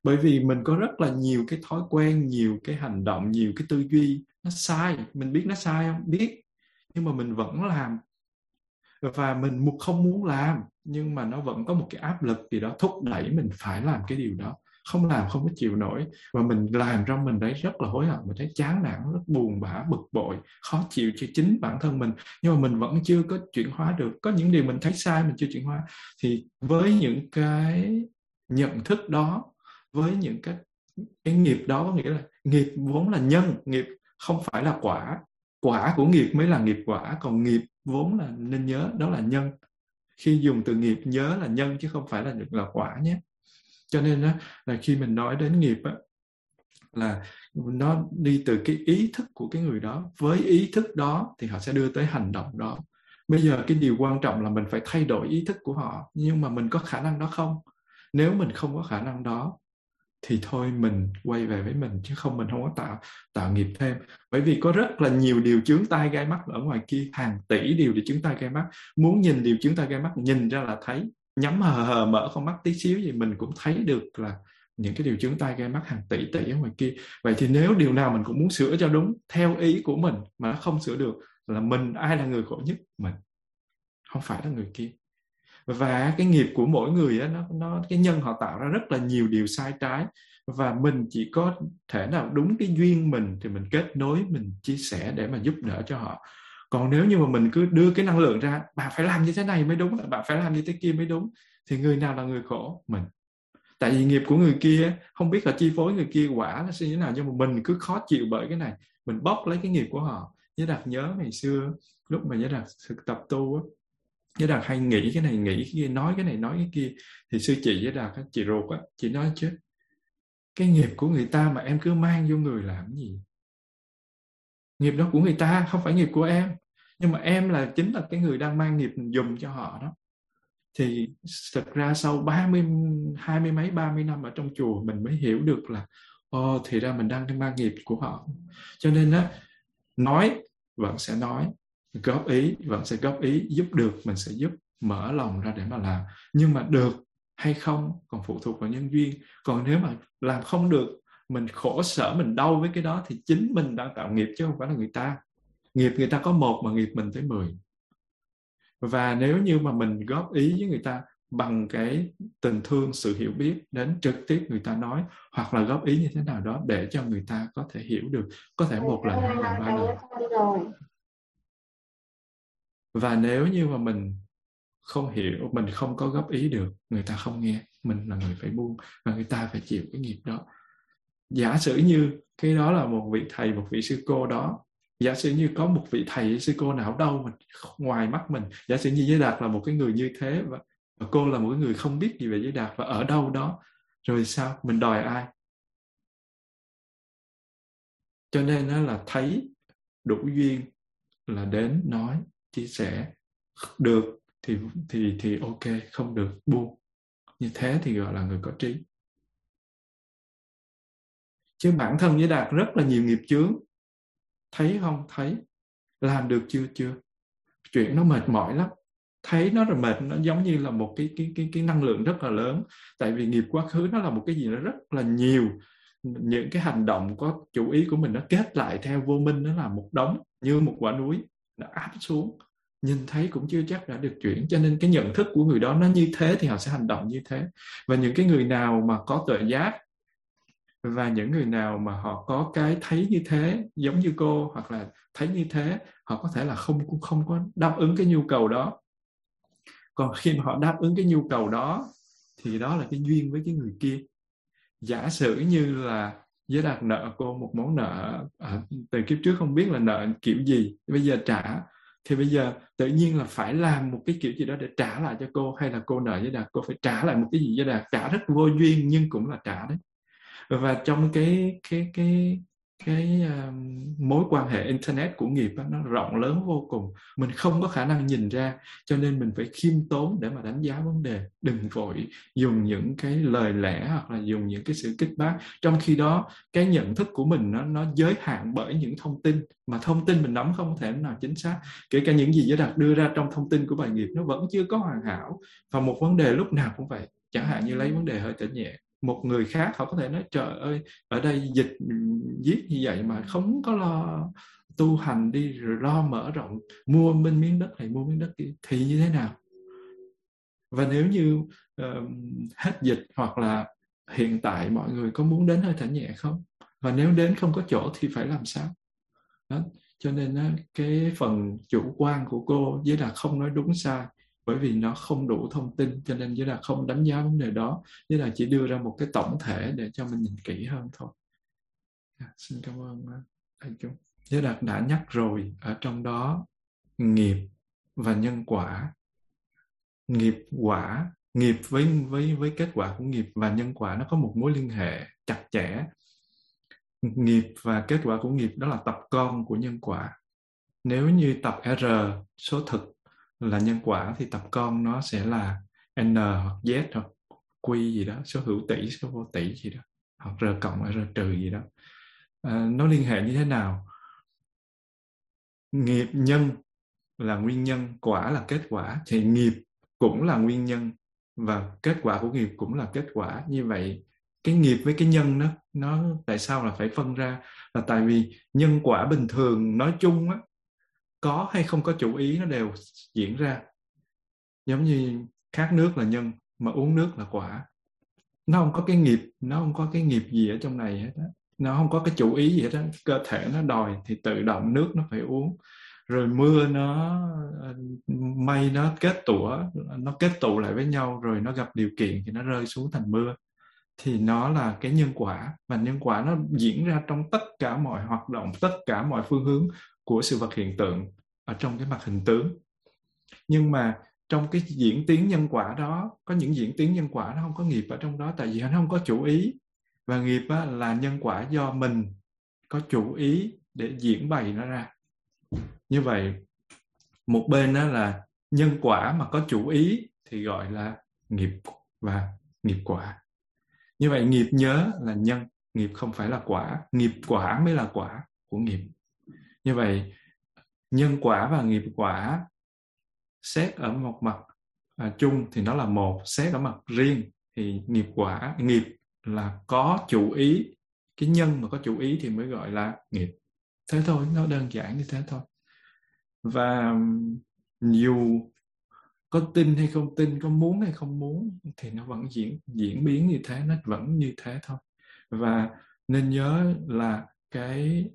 Bởi vì mình có rất là nhiều cái thói quen, nhiều cái hành động, nhiều cái tư duy, nó sai. Mình biết nó sai không? Biết. Nhưng mà mình vẫn làm. Và mình không muốn làm, nhưng mà nó vẫn có một cái áp lực gì đó thúc đẩy mình phải làm cái điều đó không làm, không có chịu nổi. Và mình làm trong mình đấy rất là hối hận. Mình thấy chán nản, rất buồn bã, bực bội, khó chịu cho chính bản thân mình. Nhưng mà mình vẫn chưa có chuyển hóa được. Có những điều mình thấy sai, mình chưa chuyển hóa. Thì với những cái nhận thức đó, với những cái cái nghiệp đó có nghĩa là nghiệp vốn là nhân, nghiệp không phải là quả. Quả của nghiệp mới là nghiệp quả, còn nghiệp vốn là nên nhớ đó là nhân. Khi dùng từ nghiệp nhớ là nhân chứ không phải là là quả nhé cho nên đó, là khi mình nói đến nghiệp á, là nó đi từ cái ý thức của cái người đó với ý thức đó thì họ sẽ đưa tới hành động đó. Bây giờ cái điều quan trọng là mình phải thay đổi ý thức của họ nhưng mà mình có khả năng đó không? Nếu mình không có khả năng đó thì thôi mình quay về với mình chứ không mình không có tạo tạo nghiệp thêm. Bởi vì có rất là nhiều điều chướng tai gai mắt ở ngoài kia hàng tỷ điều để chướng tai gai mắt. Muốn nhìn điều chướng tai gai mắt nhìn ra là thấy nhắm hờ hờ, mở con mắt tí xíu thì mình cũng thấy được là những cái điều chứng tai gây mắt hàng tỷ tỷ ở ngoài kia. Vậy thì nếu điều nào mình cũng muốn sửa cho đúng, theo ý của mình mà nó không sửa được là mình ai là người khổ nhất? Mình, không phải là người kia. Và cái nghiệp của mỗi người đó nó nó, cái nhân họ tạo ra rất là nhiều điều sai trái và mình chỉ có thể nào đúng cái duyên mình thì mình kết nối, mình chia sẻ để mà giúp đỡ cho họ còn nếu như mà mình cứ đưa cái năng lượng ra, bạn phải làm như thế này mới đúng bạn phải làm như thế kia mới đúng, thì người nào là người khổ? Mình. Tại vì nghiệp của người kia, không biết là chi phối người kia quả nó sẽ như thế nào, nhưng mà mình cứ khó chịu bởi cái này. Mình bóc lấy cái nghiệp của họ. Nhớ đặt nhớ ngày xưa, lúc mà nhớ đặt thực tập tu á, nhớ Đạt hay nghĩ cái này, nghĩ cái kia, nói cái này, nói cái kia. Thì sư chị nhớ Đạt chị ruột á, chị nói chứ, cái nghiệp của người ta mà em cứ mang vô người làm gì? Nghiệp đó của người ta, không phải nghiệp của em. Nhưng mà em là chính là cái người đang mang nghiệp dùng cho họ đó. Thì thực ra sau ba mươi, hai mươi mấy, ba mươi năm ở trong chùa, mình mới hiểu được là, ồ, thì ra mình đang mang nghiệp của họ. Cho nên á, nói vẫn sẽ nói, góp ý vẫn sẽ góp ý, giúp được mình sẽ giúp, mở lòng ra để mà làm. Nhưng mà được hay không còn phụ thuộc vào nhân duyên. Còn nếu mà làm không được mình khổ sở, mình đau với cái đó thì chính mình đang tạo nghiệp chứ không phải là người ta. Nghiệp người ta có một mà nghiệp mình tới mười. Và nếu như mà mình góp ý với người ta bằng cái tình thương, sự hiểu biết đến trực tiếp người ta nói, hoặc là góp ý như thế nào đó để cho người ta có thể hiểu được, có thể một lần, hai lần, ba lần. Và nếu như mà mình không hiểu, mình không có góp ý được, người ta không nghe, mình là người phải buông và người ta phải chịu cái nghiệp đó giả sử như cái đó là một vị thầy một vị sư cô đó. Giả sử như có một vị thầy sư cô nào đâu mà ngoài mắt mình. Giả sử như giới đạt là một cái người như thế và, và cô là một cái người không biết gì về giới đạt và ở đâu đó rồi sao? Mình đòi ai? Cho nên nó là thấy đủ duyên là đến nói chia sẻ. Được thì thì thì ok không được buông. Như thế thì gọi là người có trí chứ bản thân với đạt rất là nhiều nghiệp chướng. Thấy không? Thấy. Làm được chưa? Chưa. Chuyện nó mệt mỏi lắm. Thấy nó rồi mệt, nó giống như là một cái cái cái cái năng lượng rất là lớn. Tại vì nghiệp quá khứ nó là một cái gì nó rất là nhiều. Những cái hành động có chủ ý của mình nó kết lại theo vô minh, nó là một đống, như một quả núi, nó áp xuống. Nhìn thấy cũng chưa chắc đã được chuyển. Cho nên cái nhận thức của người đó nó như thế thì họ sẽ hành động như thế. Và những cái người nào mà có tuệ giác và những người nào mà họ có cái thấy như thế giống như cô hoặc là thấy như thế họ có thể là không không có đáp ứng cái nhu cầu đó. Còn khi mà họ đáp ứng cái nhu cầu đó thì đó là cái duyên với cái người kia. Giả sử như là giới đạt nợ cô một món nợ à, từ kiếp trước không biết là nợ kiểu gì bây giờ trả thì bây giờ tự nhiên là phải làm một cái kiểu gì đó để trả lại cho cô hay là cô nợ với đạt cô phải trả lại một cái gì với đạt trả rất vô duyên nhưng cũng là trả đấy và trong cái cái cái cái uh, mối quan hệ internet của nghiệp đó, nó rộng lớn vô cùng. Mình không có khả năng nhìn ra cho nên mình phải khiêm tốn để mà đánh giá vấn đề. Đừng vội dùng những cái lời lẽ hoặc là dùng những cái sự kích bác. Trong khi đó cái nhận thức của mình nó nó giới hạn bởi những thông tin mà thông tin mình nắm không thể nào chính xác. Kể cả những gì giới đạt đưa ra trong thông tin của bài nghiệp nó vẫn chưa có hoàn hảo. Và một vấn đề lúc nào cũng vậy chẳng hạn như lấy vấn đề hơi thở nhẹ một người khác họ có thể nói trời ơi ở đây dịch giết như vậy mà không có lo tu hành đi rồi lo mở rộng mua bên miếng đất này mua miếng đất kia thì như thế nào? Và nếu như uh, hết dịch hoặc là hiện tại mọi người có muốn đến hơi thở nhẹ không? Và nếu đến không có chỗ thì phải làm sao? Đó cho nên cái phần chủ quan của cô với là không nói đúng sai bởi vì nó không đủ thông tin cho nên giới đạt không đánh giá vấn đề đó giới đạt chỉ đưa ra một cái tổng thể để cho mình nhìn kỹ hơn thôi. À, xin cảm ơn à, thầy chúng giới đạt đã nhắc rồi ở trong đó nghiệp và nhân quả. Nghiệp quả nghiệp với với với kết quả của nghiệp và nhân quả nó có một mối liên hệ chặt chẽ. Nghiệp và kết quả của nghiệp đó là tập con của nhân quả. Nếu như tập r số thực là nhân quả thì tập con nó sẽ là n hoặc z hoặc q gì đó số hữu tỷ số vô tỷ gì đó hoặc r cộng r trừ gì đó. À, nó liên hệ như thế nào? Nghiệp nhân là nguyên nhân quả là kết quả thì nghiệp cũng là nguyên nhân và kết quả của nghiệp cũng là kết quả. Như vậy cái nghiệp với cái nhân nó nó tại sao là phải phân ra? Là tại vì nhân quả bình thường nói chung á có hay không có chủ ý nó đều diễn ra. Giống như khát nước là nhân mà uống nước là quả. Nó không có cái nghiệp, nó không có cái nghiệp gì ở trong này hết đó. nó không có cái chủ ý gì hết đó. cơ thể nó đòi thì tự động nước nó phải uống. Rồi mưa nó, mây nó kết tủa, nó kết tụ lại với nhau, rồi nó gặp điều kiện thì nó rơi xuống thành mưa. Thì nó là cái nhân quả. Và nhân quả nó diễn ra trong tất cả mọi hoạt động, tất cả mọi phương hướng của sự vật hiện tượng ở trong cái mặt hình tướng. Nhưng mà trong cái diễn tiến nhân quả đó có những diễn tiến nhân quả nó không có nghiệp ở trong đó tại vì nó không có chủ ý. Và nghiệp á, là nhân quả do mình có chủ ý để diễn bày nó ra. Như vậy một bên đó là nhân quả mà có chủ ý thì gọi là nghiệp và nghiệp quả. Như vậy nghiệp nhớ là nhân nghiệp không phải là quả. Nghiệp quả mới là quả của nghiệp như vậy nhân quả và nghiệp quả xét ở một mặt à, chung thì nó là một xét ở mặt riêng thì nghiệp quả nghiệp là có chủ ý. Cái nhân mà có chủ ý thì mới gọi là nghiệp. Thế thôi nó đơn giản như thế thôi. Và dù có tin hay không tin có muốn hay không muốn thì nó vẫn diễn diễn biến như thế nó vẫn như thế thôi. Và nên nhớ là cái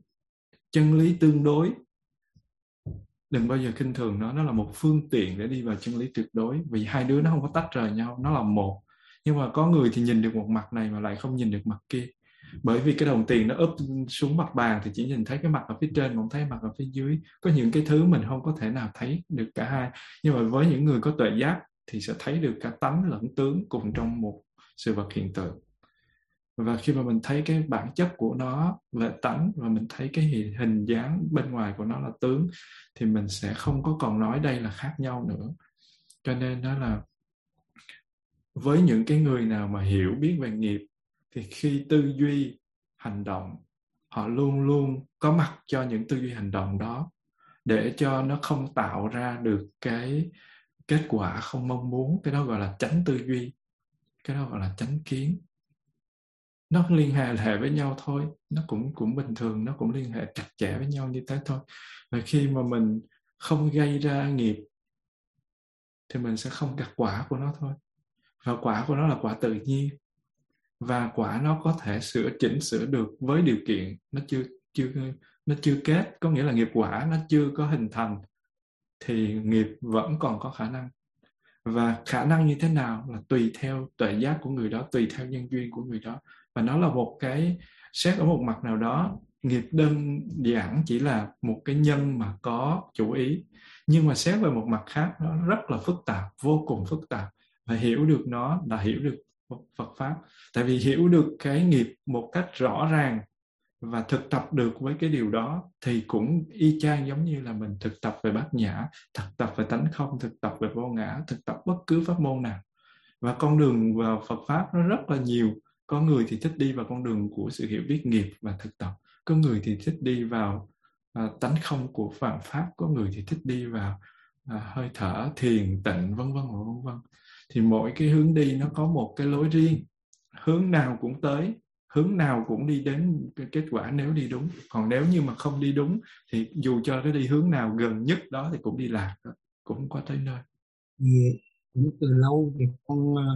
chân lý tương đối. Đừng bao giờ khinh thường nó nó là một phương tiện để đi vào chân lý tuyệt đối, vì hai đứa nó không có tách rời nhau, nó là một. Nhưng mà có người thì nhìn được một mặt này mà lại không nhìn được mặt kia. Bởi vì cái đồng tiền nó úp xuống mặt bàn thì chỉ nhìn thấy cái mặt ở phía trên không thấy mặt ở phía dưới. Có những cái thứ mình không có thể nào thấy được cả hai. Nhưng mà với những người có tuệ giác thì sẽ thấy được cả tánh lẫn tướng cùng trong một sự vật hiện tượng và khi mà mình thấy cái bản chất của nó về tánh và mình thấy cái hình, hình dáng bên ngoài của nó là tướng thì mình sẽ không có còn nói đây là khác nhau nữa. Cho nên đó là với những cái người nào mà hiểu biết về nghiệp thì khi tư duy hành động họ luôn luôn có mặt cho những tư duy hành động đó để cho nó không tạo ra được cái kết quả không mong muốn. Cái đó gọi là tránh tư duy cái đó gọi là tránh kiến nó liên hệ hệ với nhau thôi. Nó cũng cũng bình thường, nó cũng liên hệ chặt chẽ với nhau như thế thôi. Và khi mà mình không gây ra nghiệp, thì mình sẽ không gặt quả của nó thôi. Và quả của nó là quả tự nhiên. Và quả nó có thể sửa chỉnh, sửa được với điều kiện nó chưa chưa, nó chưa kết. Có nghĩa là nghiệp quả nó chưa có hình thành, thì nghiệp vẫn còn có khả năng. Và khả năng như thế nào là tùy theo tuệ giác của người đó, tùy theo nhân duyên của người đó và nó là một cái xét ở một mặt nào đó. Nghiệp đơn giản chỉ là một cái nhân mà có chủ ý. Nhưng mà xét về một mặt khác, nó rất là phức tạp, vô cùng phức tạp. Và hiểu được nó, là hiểu được Phật pháp. Tại vì hiểu được cái nghiệp một cách rõ ràng và thực tập được với cái điều đó, thì cũng y chang giống như là mình thực tập về bát nhã, thực tập về tánh không, thực tập về vô ngã, thực tập bất cứ pháp môn nào. Và con đường vào Phật pháp nó rất là nhiều có người thì thích đi vào con đường của sự hiểu biết nghiệp và thực tập. Có người thì thích đi vào uh, tánh không của phạm pháp. Có người thì thích đi vào uh, hơi thở thiền tịnh vân vân vân vân. Thì mỗi cái hướng đi nó có một cái lối riêng. Hướng nào cũng tới hướng nào cũng đi đến cái kết quả nếu đi đúng. Còn nếu như mà không đi đúng thì dù cho cái đi hướng nào gần nhất đó thì cũng đi lạc cũng có tới nơi. Vì cũng từ lâu thì con à,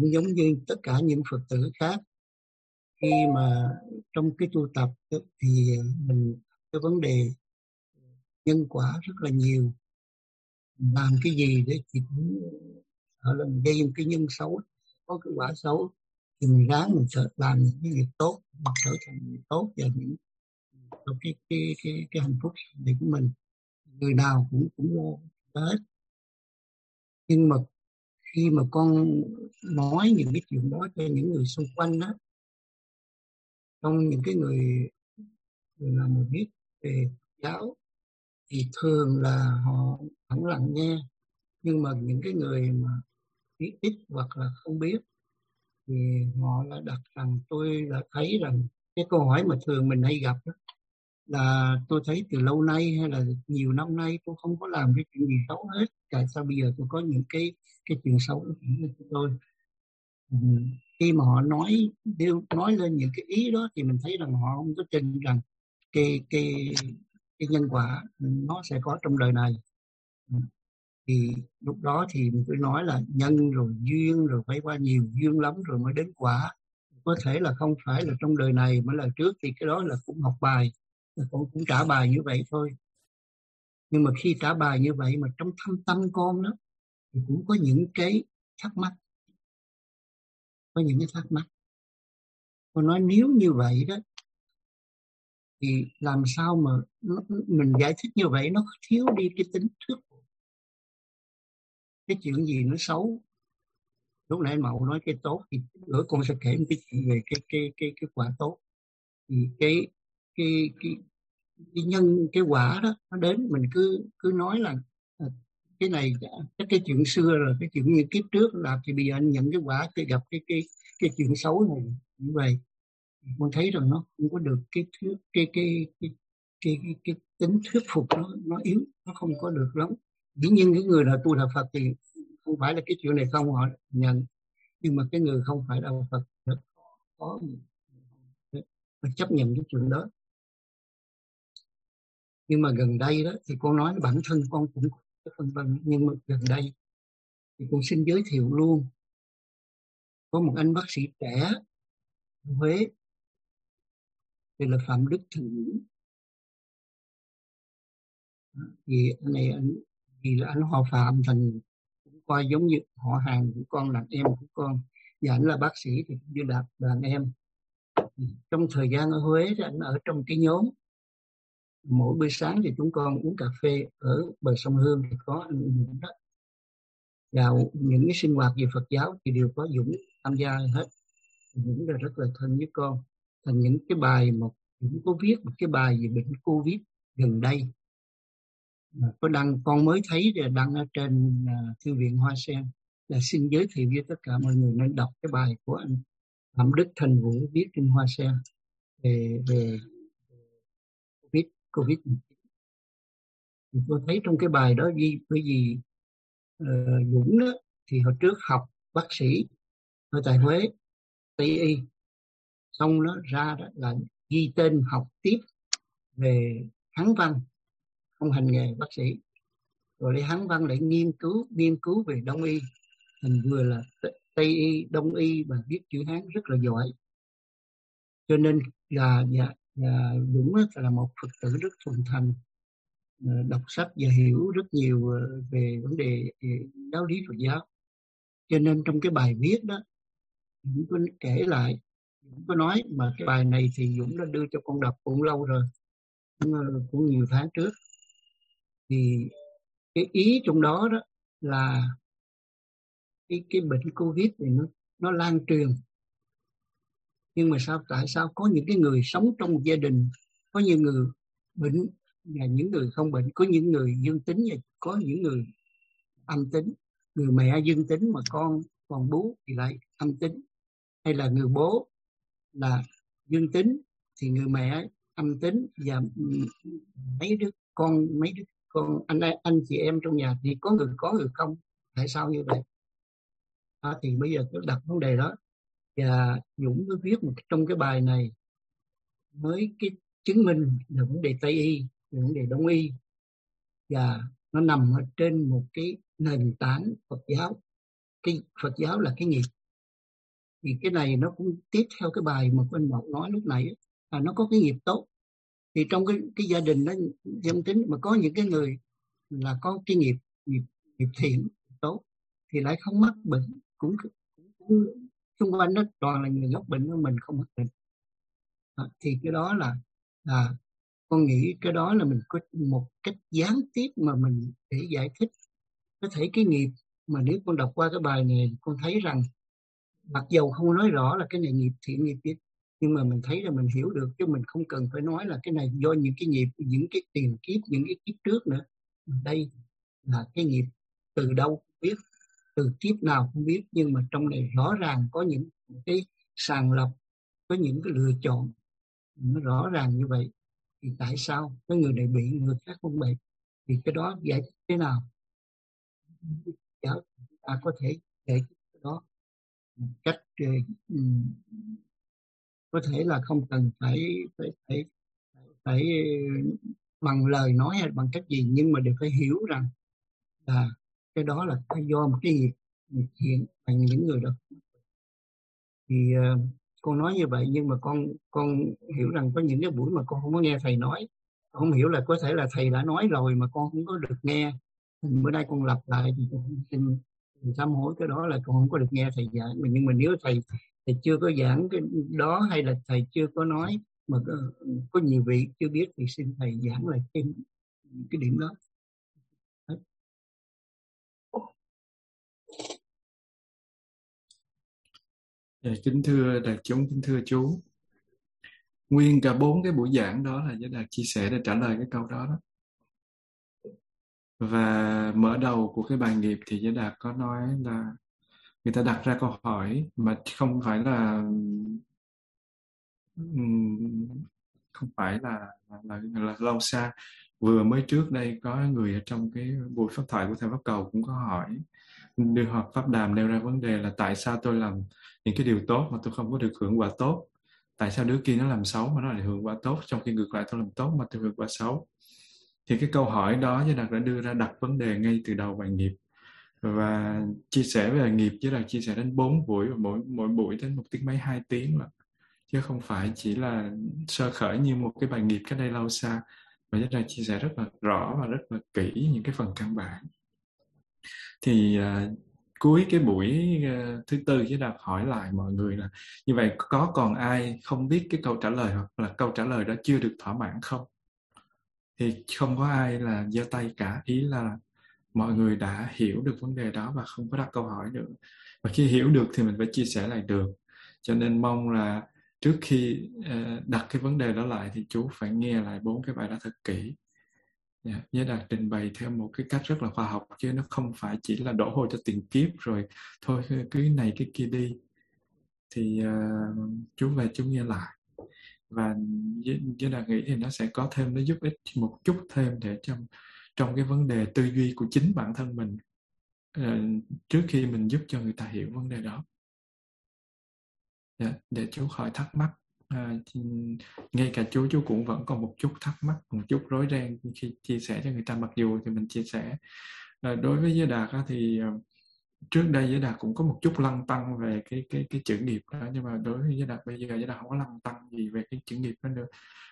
cũng giống như tất cả những phật tử khác. Khi mà trong cái tu tập thì mình cái vấn đề nhân quả rất là nhiều. Làm cái gì để chỉ ở ờ, là gây một cái nhân xấu, có cái quả xấu thì mình ráng mình sợ làm những cái việc tốt, bật trở thành việc tốt và những cái cái cái cái cái hạnh phúc này của mình. Người nào cũng cũng lo hết. Nhưng mà khi mà con nói những cái chuyện đó cho những người xung quanh đó trong những cái người người nào mà biết về giáo thì thường là họ vẫn lặng nghe. Nhưng mà những cái người mà biết ít hoặc là không biết thì họ là đặt rằng tôi là thấy rằng cái câu hỏi mà thường mình hay gặp đó, là tôi thấy từ lâu nay hay là nhiều năm nay tôi không có làm cái chuyện gì xấu hết, tại sao bây giờ tôi có những cái cái chuyện xấu của tôi ừ. khi mà họ nói đều nói lên những cái ý đó thì mình thấy rằng họ không có tin rằng cái cái cái nhân quả nó sẽ có trong đời này ừ. thì lúc đó thì mình cứ nói là nhân rồi duyên rồi phải qua nhiều duyên lắm rồi mới đến quả có thể là không phải là trong đời này mà là trước thì cái đó là cũng học bài con cũng trả bài như vậy thôi. Nhưng mà khi trả bài như vậy mà trong thâm tâm con đó thì cũng có những cái thắc mắc. Có những cái thắc mắc. Con nói nếu như vậy đó thì làm sao mà nó, mình giải thích như vậy nó thiếu đi cái tính thuyết cái chuyện gì nó xấu. Lúc nãy mậu nói cái tốt thì bữa con sẽ kể một cái chuyện về cái cái cái cái quả tốt. Thì cái cái cái cái nhân cái quả đó nó đến mình cứ cứ nói là à, cái này cái cái chuyện xưa rồi cái chuyện như kiếp trước là thì bây giờ anh nhận cái quả thì gặp cái cái cái chuyện xấu này như vậy. Con thấy rằng nó không có được cái thuyết cái cái cái cái, cái, cái tính thuyết phục nó nó yếu nó không có được lắm. Dĩ nhiên cái người là tu là Phật thì không phải là cái chuyện này không họ nhận nhưng mà cái người không phải là Phật rất có chấp nhận cái chuyện đó nhưng mà gần đây đó thì con nói bản thân con cũng phân vân, nhưng mà gần đây thì con xin giới thiệu luôn. Có một anh bác sĩ trẻ ở Huế, thì là Phạm Đức Thịnh thì anh này anh vì là anh họ Phạm thành, cũng coi giống như họ hàng của con, là em của con. Và anh là bác sĩ thì cũng như là đàn em. Trong thời gian ở Huế thì anh ở trong cái nhóm mỗi buổi sáng thì chúng con uống cà phê ở bờ sông Hương thì có anh Dũng đó. Và những cái sinh hoạt về Phật giáo thì đều có Dũng tham gia hết. Dũng là rất là thân với con. Thành những cái bài mà Dũng có viết, một cái bài về bệnh Covid gần đây. Có đăng, con mới thấy là đăng ở trên à, thư viện Hoa Sen. Là xin giới thiệu với tất cả mọi người nên đọc cái bài của anh Phạm Đức Thành Vũ viết trên Hoa Sen. Về về covid thì tôi thấy trong cái bài đó ghi bởi vì uh, Dũng đó, thì hồi trước học bác sĩ ở tại Huế Tây y. Xong nó ra đó là ghi tên học tiếp về hán văn không hành nghề bác sĩ. Rồi lấy hán văn để nghiên cứu nghiên cứu về đông y. Thành vừa là tây y đông y và viết chữ hán rất là giỏi. Cho nên là dạ, Ờ, và Dũng là một Phật tử rất thuần thành. Ờ, đọc sách và hiểu rất nhiều ờ, về vấn đề giáo lý Phật giáo. Cho nên trong cái bài viết đó Dũng có kể lại Dũng có nói mà cái bài này thì Dũng đã đưa cho con đọc cũng lâu rồi cũng, cũng nhiều tháng trước. Thì cái ý trong đó đó là cái cái bệnh covid này nó nó lan truyền nhưng mà sao tại sao có những cái người sống trong một gia đình có những người bệnh và những người không bệnh có những người dương tính và có những người âm tính? Người mẹ dương tính mà con còn bú thì lại âm tính. Hay là người bố là dương tính thì người mẹ âm tính và mấy đứa con mấy đứa con anh anh chị em trong nhà thì có người có người không? Tại sao như vậy? À, thì bây giờ tôi đặt vấn đề đó và Dũng có viết một trong cái bài này với cái chứng minh là vấn đề Tây y vấn đề Đông y. Và nó nằm ở trên một cái nền tảng Phật giáo. Cái Phật giáo là cái nghiệp. Thì cái này nó cũng tiếp theo cái bài mà anh Mậu nói lúc nãy là nó có cái nghiệp tốt. Thì trong cái cái gia đình đó dân tính mà có những cái người là có cái nghiệp nghiệp nghiệp thiện tốt thì lại không mắc bệnh cũng, cũng xung quanh nó toàn là người gốc bệnh của mình không mắc bệnh. À, thì cái đó là là con nghĩ cái đó là mình có một cách gián tiếp mà mình để giải thích có thể cái nghiệp mà nếu con đọc qua cái bài này con thấy rằng mặc dầu không nói rõ là cái này nghiệp thiện nghiệp biết nhưng mà mình thấy là mình hiểu được chứ mình không cần phải nói là cái này do những cái nghiệp những cái tiền kiếp những cái kiếp trước nữa. Đây là cái nghiệp từ đâu biết từ kiếp nào không biết nhưng mà trong này rõ ràng có những cái sàng lọc có những cái lựa chọn. Nó rõ ràng như vậy thì tại sao cái người này bị người khác không bị? Thì cái đó giải thích thế nào? Giáo ta có thể giải thích cái đó một cách um, có thể là không cần phải phải phải phải ờ, bằng lời nói hay bằng cách gì nhưng mà đều phải hiểu rằng là cái đó là do một cái nghiệp nghiệp thiện bằng những người đó. Thì uh, con nói như vậy nhưng mà con con hiểu rằng có những cái buổi mà con không có nghe thầy nói con không hiểu là có thể là thầy đã nói rồi mà con không có được nghe. Bữa nay con lặp lại thì con xin sám hối cái đó là con không có được nghe thầy giảng, nhưng mà nếu thầy thầy chưa có giảng cái đó hay là thầy chưa có nói mà có, có nhiều vị chưa biết thì xin thầy giảng lại thêm cái điểm đó. Dạ, kính thưa đại chúng, kính thưa chú. Nguyên cả bốn cái buổi giảng đó là Giới Đạt chia sẻ để trả lời cái câu đó đó. Và mở đầu của cái bài nghiệp thì Giới Đạt có nói là người ta đặt ra câu hỏi mà không phải là không phải là là, là, là lâu xa vừa mới trước đây có người ở trong cái buổi phát thoại của thầy pháp cầu cũng có hỏi đưa hoặc pháp đàm nêu ra vấn đề là tại sao tôi làm những cái điều tốt mà tôi không có được hưởng quả tốt? Tại sao đứa kia nó làm xấu mà nó lại hưởng quả tốt? Trong khi ngược lại tôi làm tốt mà tôi hưởng quả xấu. Thì cái câu hỏi đó với đạt đã đưa ra đặt vấn đề ngay từ đầu bài nghiệp. Và chia sẻ về nghiệp với là chia sẻ đến 4 buổi và mỗi mỗi buổi đến một tiếng mấy hai tiếng là chứ không phải chỉ là sơ khởi như một cái bài nghiệp cách đây lâu xa, mà rất là chia sẻ rất là rõ và rất là kỹ những cái phần căn bản thì uh, cuối cái buổi uh, thứ tư chỉ là hỏi lại mọi người là như vậy có còn ai không biết cái câu trả lời hoặc là câu trả lời đó chưa được thỏa mãn không? Thì không có ai là giơ tay cả ý là mọi người đã hiểu được vấn đề đó và không có đặt câu hỏi nữa. Và khi hiểu được thì mình phải chia sẻ lại được. Cho nên mong là trước khi uh, đặt cái vấn đề đó lại thì chú phải nghe lại bốn cái bài đó thật kỹ yeah, Nhớ đạt trình bày theo một cái cách rất là khoa học chứ nó không phải chỉ là đổ hồ cho tiền kiếp rồi thôi cứ này cái kia đi. Thì uh, chú về chú nghe lại. Và nhớ đạt nghĩ thì nó sẽ có thêm nó giúp ích một chút thêm để trong trong cái vấn đề tư duy của chính bản thân mình uh, trước khi mình giúp cho người ta hiểu vấn đề đó. Yeah, để chú khỏi thắc mắc à, ngay cả chú chú cũng vẫn còn một chút thắc mắc một chút rối ren khi chia sẻ cho người ta. Mặc dù thì mình chia sẻ à, đối với giới đạt á, thì à, trước đây giới đạt cũng có một chút lăng tăng về cái cái cái chữ nghiệp đó nhưng mà đối với giới đạt bây giờ giới đạt không có lăng tăng gì về cái chữ nghiệp đó nữa.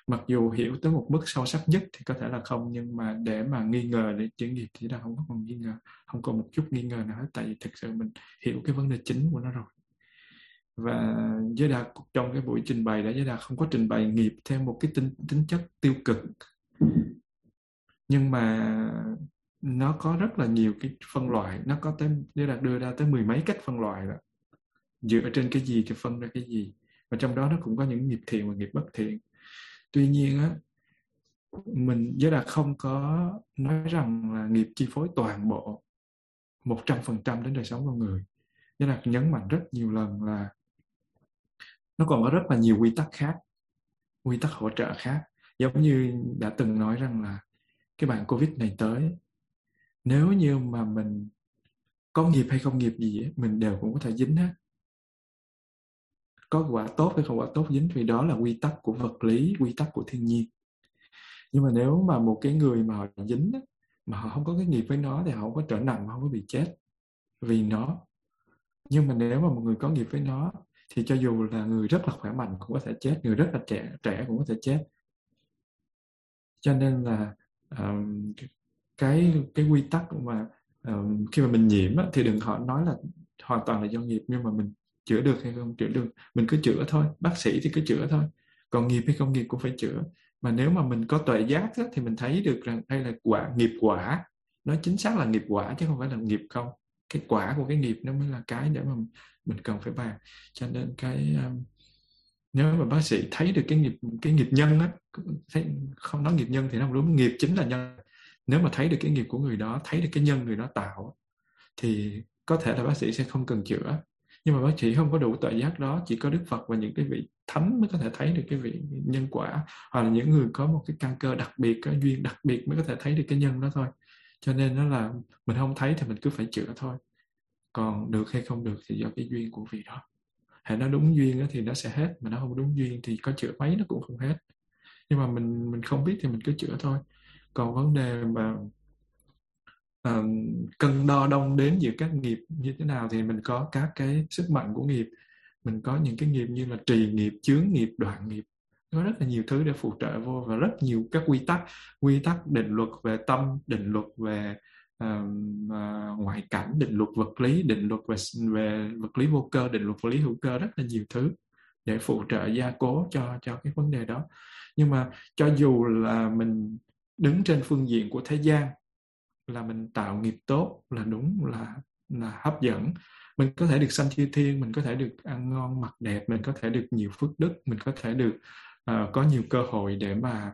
Mặc dù hiểu tới một mức sâu sắc nhất thì có thể là không nhưng mà để mà nghi ngờ để chữ nghiệp thì giới đạt không có còn nghi ngờ không còn một chút nghi ngờ nào hết. Tại vì thực sự mình hiểu cái vấn đề chính của nó rồi và giới đạt trong cái buổi trình bày đã giới đạt không có trình bày nghiệp theo một cái tính tính chất tiêu cực. Nhưng mà nó có rất là nhiều cái phân loại, nó có tới, giới đạt đưa ra tới mười mấy cách phân loại đó. Dựa trên cái gì thì phân ra cái gì. Và trong đó nó cũng có những nghiệp thiện và nghiệp bất thiện. Tuy nhiên á, mình, giới đạt không có nói rằng là nghiệp chi phối toàn bộ một trăm phần trăm đến đời sống con người. Giới đạt nhấn mạnh rất nhiều lần là nó còn có rất là nhiều quy tắc khác quy tắc hỗ trợ khác. Giống như đã từng nói rằng là cái bạn covid này tới nếu như mà mình có nghiệp hay không nghiệp gì ấy, mình đều cũng có thể dính hết. Có quả tốt hay không quả tốt dính vì đó là quy tắc của vật lý quy tắc của thiên nhiên. Nhưng mà nếu mà một cái người mà họ dính mà họ không có cái nghiệp với nó thì họ không có trở nặng họ không có bị chết vì nó. Nhưng mà nếu mà một người có nghiệp với nó thì cho dù là người rất là khỏe mạnh cũng có thể chết người rất là trẻ trẻ cũng có thể chết. Cho nên là um, cái cái quy tắc mà um, khi mà mình nhiễm á, thì đừng họ nói là hoàn toàn là do nghiệp nhưng mà mình chữa được hay không chữa được mình cứ chữa thôi bác sĩ thì cứ chữa thôi còn nghiệp hay không nghiệp cũng phải chữa. Mà nếu mà mình có tuệ giác á, thì mình thấy được rằng đây là quả nghiệp quả nó chính xác là nghiệp quả chứ không phải là nghiệp không. Cái quả của cái nghiệp nó mới là cái để mà mình cần phải bàn. Cho nên cái um, nếu mà bác sĩ thấy được cái nghiệp cái nghiệp nhân á thấy không nói nghiệp nhân thì nó không đúng nghiệp chính là nhân. Nếu mà thấy được cái nghiệp của người đó thấy được cái nhân người đó tạo thì có thể là bác sĩ sẽ không cần chữa. Nhưng mà bác sĩ không có đủ tuệ giác đó chỉ có đức phật và những cái vị thánh mới có thể thấy được cái vị nhân quả hoặc là những người có một cái căn cơ đặc biệt có duyên đặc biệt mới có thể thấy được cái nhân đó thôi. Cho nên nó là mình không thấy thì mình cứ phải chữa thôi còn được hay không được thì do cái duyên của vị đó. Hệ nó đúng duyên thì nó sẽ hết mà nó không đúng duyên thì có chữa mấy nó cũng không hết. Nhưng mà mình mình không biết thì mình cứ chữa thôi. Còn vấn đề mà uh, cân đo đong đếm giữa các nghiệp như thế nào thì mình có các cái sức mạnh của nghiệp. Mình có những cái nghiệp như là trì nghiệp chướng nghiệp đoạn nghiệp. Có rất là nhiều thứ để phụ trợ vô và rất nhiều các quy tắc. Quy tắc định luật về tâm định luật về uh, uh, ngoại cảnh định luật vật lý định luật về, về vật lý vô cơ định luật vật lý hữu cơ rất là nhiều thứ để phụ trợ gia cố cho cho cái vấn đề đó. Nhưng mà cho dù là mình đứng trên phương diện của thế gian là mình tạo nghiệp tốt là đúng là là hấp dẫn mình có thể được sanh chư thiên mình có thể được ăn ngon mặc đẹp mình có thể được nhiều phước đức mình có thể được uh, có nhiều cơ hội để mà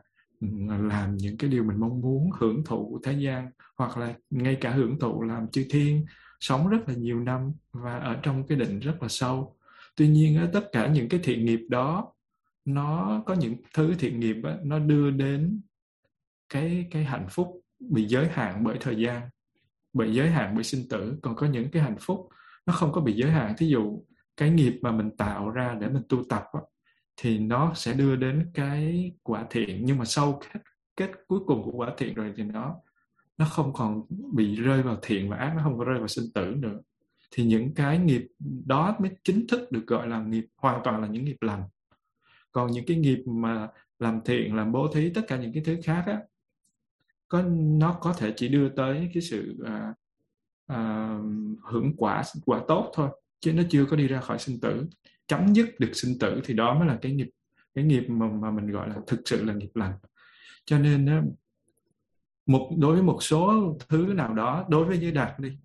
làm những cái điều mình mong muốn hưởng thụ thế gian hoặc là ngay cả hưởng thụ làm chư thiên sống rất là nhiều năm và ở trong cái định rất là sâu. Tuy nhiên tất cả những cái thiện nghiệp đó nó có những thứ thiện nghiệp đó, nó đưa đến cái cái hạnh phúc bị giới hạn bởi thời gian bị giới hạn bởi sinh tử. Còn có những cái hạnh phúc nó không có bị giới hạn. Thí dụ cái nghiệp mà mình tạo ra để mình tu tập đó, thì nó sẽ đưa đến cái quả thiện. Nhưng mà sau kết, kết cuối cùng của quả thiện rồi thì nó nó không còn bị rơi vào thiện và ác nó không có rơi vào sinh tử nữa. Thì những cái nghiệp đó mới chính thức được gọi là nghiệp hoàn toàn là những nghiệp lành. Còn những cái nghiệp mà làm thiện làm bố thí tất cả những cái thứ khác á có nó có thể chỉ đưa tới cái sự à, à, hưởng quả quả tốt thôi chứ nó chưa có đi ra khỏi sinh tử chấm dứt được sinh tử thì đó mới là cái nghiệp cái nghiệp mà, mà mình gọi là thực sự là nghiệp lành. Cho nên á, một đối với một số thứ nào đó đối với giới đạt đi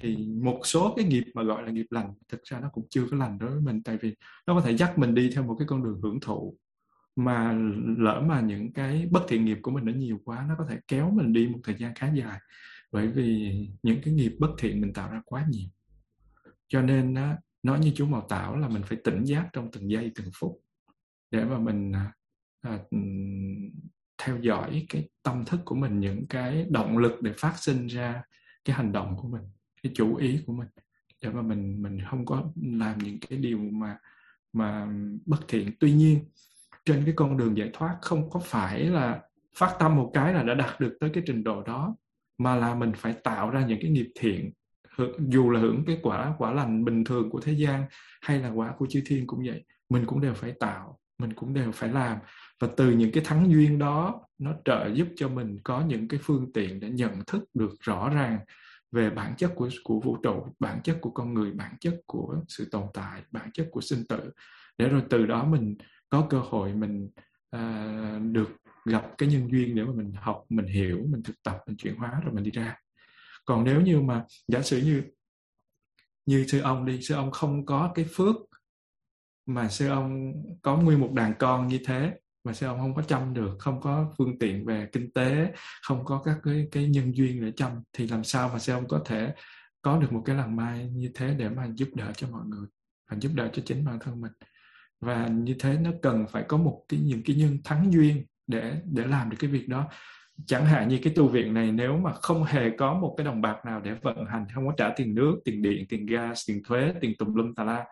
thì một số cái nghiệp mà gọi là nghiệp lành thực ra nó cũng chưa có lành đối với mình tại vì nó có thể dắt mình đi theo một cái con đường hưởng thụ mà lỡ mà những cái bất thiện nghiệp của mình nó nhiều quá nó có thể kéo mình đi một thời gian khá dài bởi vì những cái nghiệp bất thiện mình tạo ra quá nhiều. Cho nên á, nói như chú màu tạo là mình phải tỉnh giác trong từng giây từng phút để mà mình à, à, theo dõi cái tâm thức của mình những cái động lực để phát sinh ra cái hành động của mình cái chủ ý của mình để mà mình mình không có làm những cái điều mà mà bất thiện. Tuy nhiên trên cái con đường giải thoát không có phải là phát tâm một cái là đã đạt được tới cái trình độ đó mà là mình phải tạo ra những cái nghiệp thiện dù là hưởng cái quả quả lành bình thường của thế gian hay là quả của chư thiên cũng vậy mình cũng đều phải tạo mình cũng đều phải làm. Và từ những cái thắng duyên đó nó trợ giúp cho mình có những cái phương tiện để nhận thức được rõ ràng về bản chất của của vũ trụ bản chất của con người bản chất của sự tồn tại bản chất của sinh tử. Để rồi từ đó mình có cơ hội mình à, được gặp cái nhân duyên để mà mình học mình hiểu mình thực tập mình chuyển hóa rồi mình đi ra còn nếu như mà giả sử như như sư ông đi, sư ông không có cái phước mà sư ông có nguyên một đàn con như thế, mà sư ông không có chăm được, không có phương tiện về kinh tế, không có các cái cái nhân duyên để chăm, thì làm sao mà sư ông có thể có được một cái làng mai như thế để mà giúp đỡ cho mọi người và giúp đỡ cho chính bản thân mình? Và như thế nó cần phải có một cái, những cái nhân thắng duyên để để làm được cái việc đó chẳng hạn như cái tu viện này nếu mà không hề có một cái đồng bạc nào để vận hành không có trả tiền nước tiền điện tiền gas tiền thuế tiền tùm lum tà la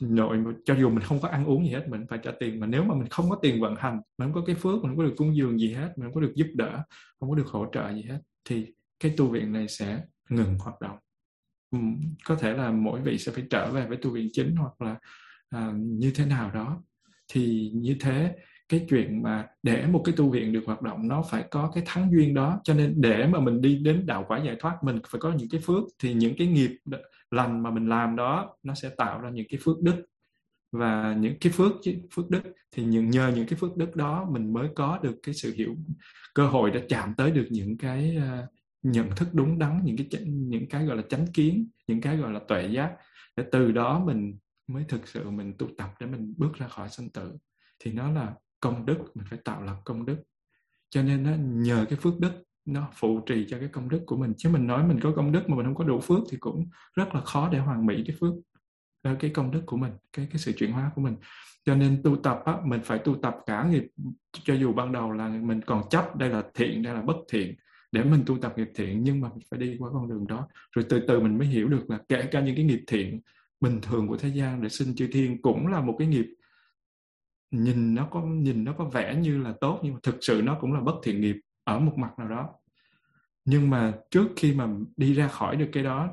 nội cho dù mình không có ăn uống gì hết mình phải trả tiền. Mà nếu mà mình không có tiền vận hành mình không có cái phước mình không có được cúng dường gì hết mình không có được giúp đỡ không có được hỗ trợ gì hết thì cái tu viện này sẽ ngừng hoạt động. Có thể là mỗi vị sẽ phải trở về với tu viện chính hoặc là à, như thế nào đó. Thì như thế cái chuyện mà để một cái tu viện được hoạt động nó phải có cái thắng duyên đó. Cho nên để mà mình đi đến đạo quả giải thoát mình phải có những cái phước thì những cái nghiệp lành mà mình làm đó nó sẽ tạo ra những cái phước đức. Và những cái phước phước đức thì những nhờ những cái phước đức đó mình mới có được cái sự hiểu cơ hội để chạm tới được những cái uh, nhận thức đúng đắn những cái những cái gọi là chánh kiến những cái gọi là tuệ giác. Để từ đó mình mới thực sự mình tu tập để mình bước ra khỏi sanh tử. Thì nó là công đức mình phải tạo lập công đức. Cho nên nó nhờ cái phước đức nó phụ trì cho cái công đức của mình. Chứ mình nói mình có công đức mà mình không có đủ phước thì cũng rất là khó để hoàn mỹ cái phước ờ, cái công đức của mình cái cái sự chuyển hóa của mình. Cho nên tu tập á, mình phải tu tập cả nghiệp cho dù ban đầu là mình còn chấp đây là thiện đây là bất thiện để mình tu tập nghiệp thiện nhưng mà mình phải đi qua con đường đó. Rồi từ từ mình mới hiểu được là kể cả những cái nghiệp thiện bình thường của thế gian để sinh chư thiên cũng là một cái nghiệp nhìn nó có, nhìn nó có vẻ như là tốt, nhưng mà thực sự nó cũng là bất thiện nghiệp ở một mặt nào đó. Nhưng mà trước khi mà đi ra khỏi được cái đó,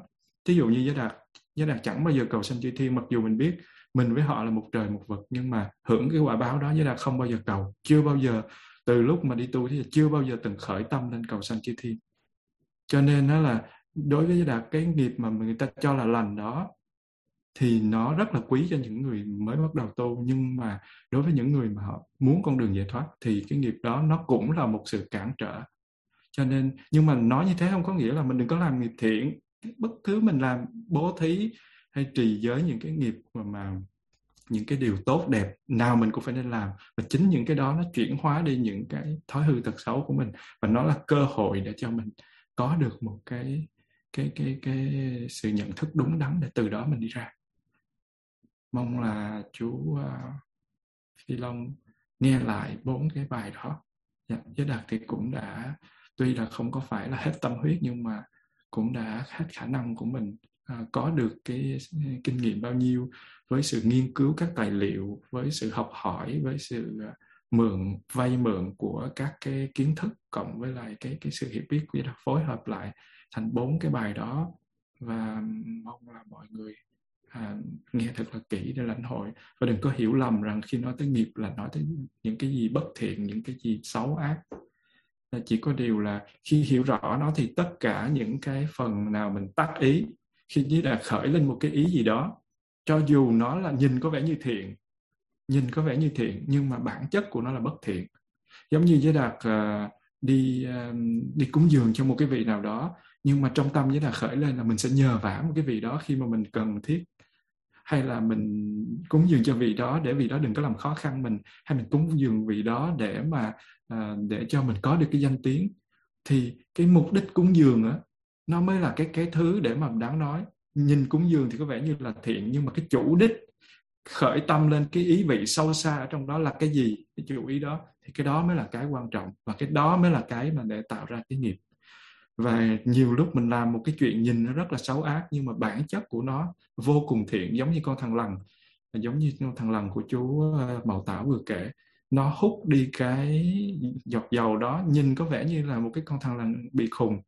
thí dụ như giới đạt giới đạt chẳng bao giờ cầu sanh chư thiên, mặc dù mình biết mình với họ là một trời một vật nhưng mà hưởng cái quả báo đó giới đạt không bao giờ cầu. Chưa bao giờ, từ lúc mà đi tu thì chưa bao giờ từng khởi tâm lên cầu sanh chư thiên. Cho nên nó là, đối với giới đạt, cái nghiệp mà người ta cho là lành đó thì nó rất là quý cho những người mới bắt đầu tu. Nhưng mà đối với những người mà họ muốn con đường giải thoát thì cái nghiệp đó nó cũng là một sự cản trở. Cho nên nhưng mà nói như thế không có nghĩa là mình đừng có làm nghiệp thiện. Bất cứ mình làm bố thí hay trì giới những cái nghiệp mà, mà những cái điều tốt đẹp nào mình cũng phải nên làm. Và chính những cái đó nó chuyển hóa đi những cái thói hư tật xấu của mình. Và nó là cơ hội để cho mình có được một cái cái cái cái sự nhận thức đúng đắn để từ đó mình đi ra mong là chú uh, à, phi long nghe lại bốn cái bài đó. Dạ, với đạt thì cũng đã tuy là không có phải là hết tâm huyết nhưng mà cũng đã hết khả năng của mình à, có được cái kinh nghiệm bao nhiêu với sự nghiên cứu các tài liệu với sự học hỏi với sự uh, mượn vay mượn của các cái kiến thức cộng với lại cái cái sự hiểu biết của đạt phối hợp lại thành bốn cái bài đó. Và mong là mọi người à, nghe thật là kỹ để lãnh hội. Và đừng có hiểu lầm rằng khi nói tới nghiệp là nói tới những cái gì bất thiện những cái gì xấu ác. Là chỉ có điều là khi hiểu rõ nó thì tất cả những cái phần nào mình tắt ý khi như là khởi lên một cái ý gì đó cho dù nó là nhìn có vẻ như thiện nhìn có vẻ như thiện nhưng mà bản chất của nó là bất thiện. Giống như với đạt uh, đi uh, đi cúng dường cho một cái vị nào đó nhưng mà trong tâm với đạt khởi lên là mình sẽ nhờ vả một cái vị đó khi mà mình cần thiết hay là mình cúng dường cho vị đó để vị đó đừng có làm khó khăn mình hay mình cúng dường vị đó để mà à, để cho mình có được cái danh tiếng. Thì cái mục đích cúng dường á nó mới là cái cái thứ để mà đáng nói. Nhìn cúng dường thì có vẻ như là thiện nhưng mà cái chủ đích khởi tâm lên cái ý vị sâu xa ở trong đó là cái gì cái chủ ý đó thì cái đó mới là cái quan trọng và cái đó mới là cái mà để tạo ra cái nghiệp và nhiều lúc mình làm một cái chuyện nhìn nó rất là xấu ác nhưng mà bản chất của nó vô cùng thiện giống như con thằng lằn giống như con thằng lằn của chú ờ, Mậu Tảo vừa kể. Nó hút đi cái giọt dầu đó nhìn có vẻ như là một cái con thằng lằn bị khùng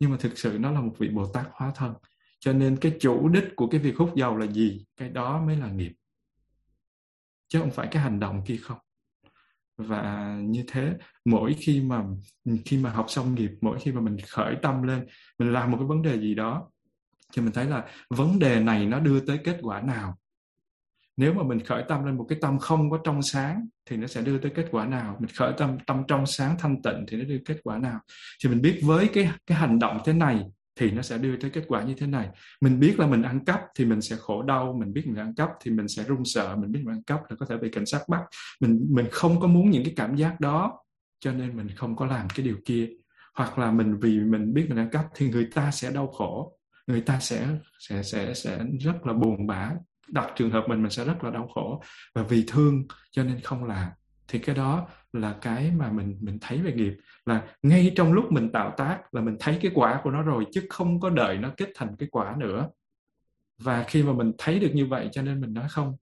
nhưng mà thực sự nó là một vị Bồ Tát hóa thân. Cho nên cái chủ đích của cái việc hút dầu là gì? Cái đó mới là nghiệp. Chứ không phải cái hành động kia không và như thế, mỗi khi mà khi mà học xong nghiệp, mỗi khi mà mình khởi tâm lên, mình làm một cái vấn đề gì đó, thì mình thấy là vấn đề này nó đưa tới kết quả nào? Nếu mà mình khởi tâm lên một cái tâm không có trong sáng, thì nó sẽ đưa tới kết quả nào? Mình khởi tâm tâm trong sáng thanh tịnh thì nó đưa kết quả nào? Thì mình biết với cái cái hành động thế này thì nó sẽ đưa tới kết quả như thế này. Mình biết là mình ăn cắp thì mình sẽ khổ đau, mình biết mình ăn cắp thì mình sẽ run sợ, mình biết mình ăn cắp là có thể bị cảnh sát bắt. Mình mình không có muốn những cái cảm giác đó, cho nên mình không có làm cái điều kia. Hoặc là mình, vì mình biết mình ăn cắp thì người ta sẽ đau khổ, người ta sẽ sẽ sẽ sẽ rất là buồn bã. Đặt trường hợp mình mình sẽ rất là đau khổ và vì thương cho nên không làm. Thì cái đó là cái mà mình mình thấy về nghiệp là ngay trong lúc mình tạo tác là mình thấy cái quả của nó rồi chứ không có đợi nó kết thành cái quả nữa. Và khi mà mình thấy được như vậy cho nên mình nói không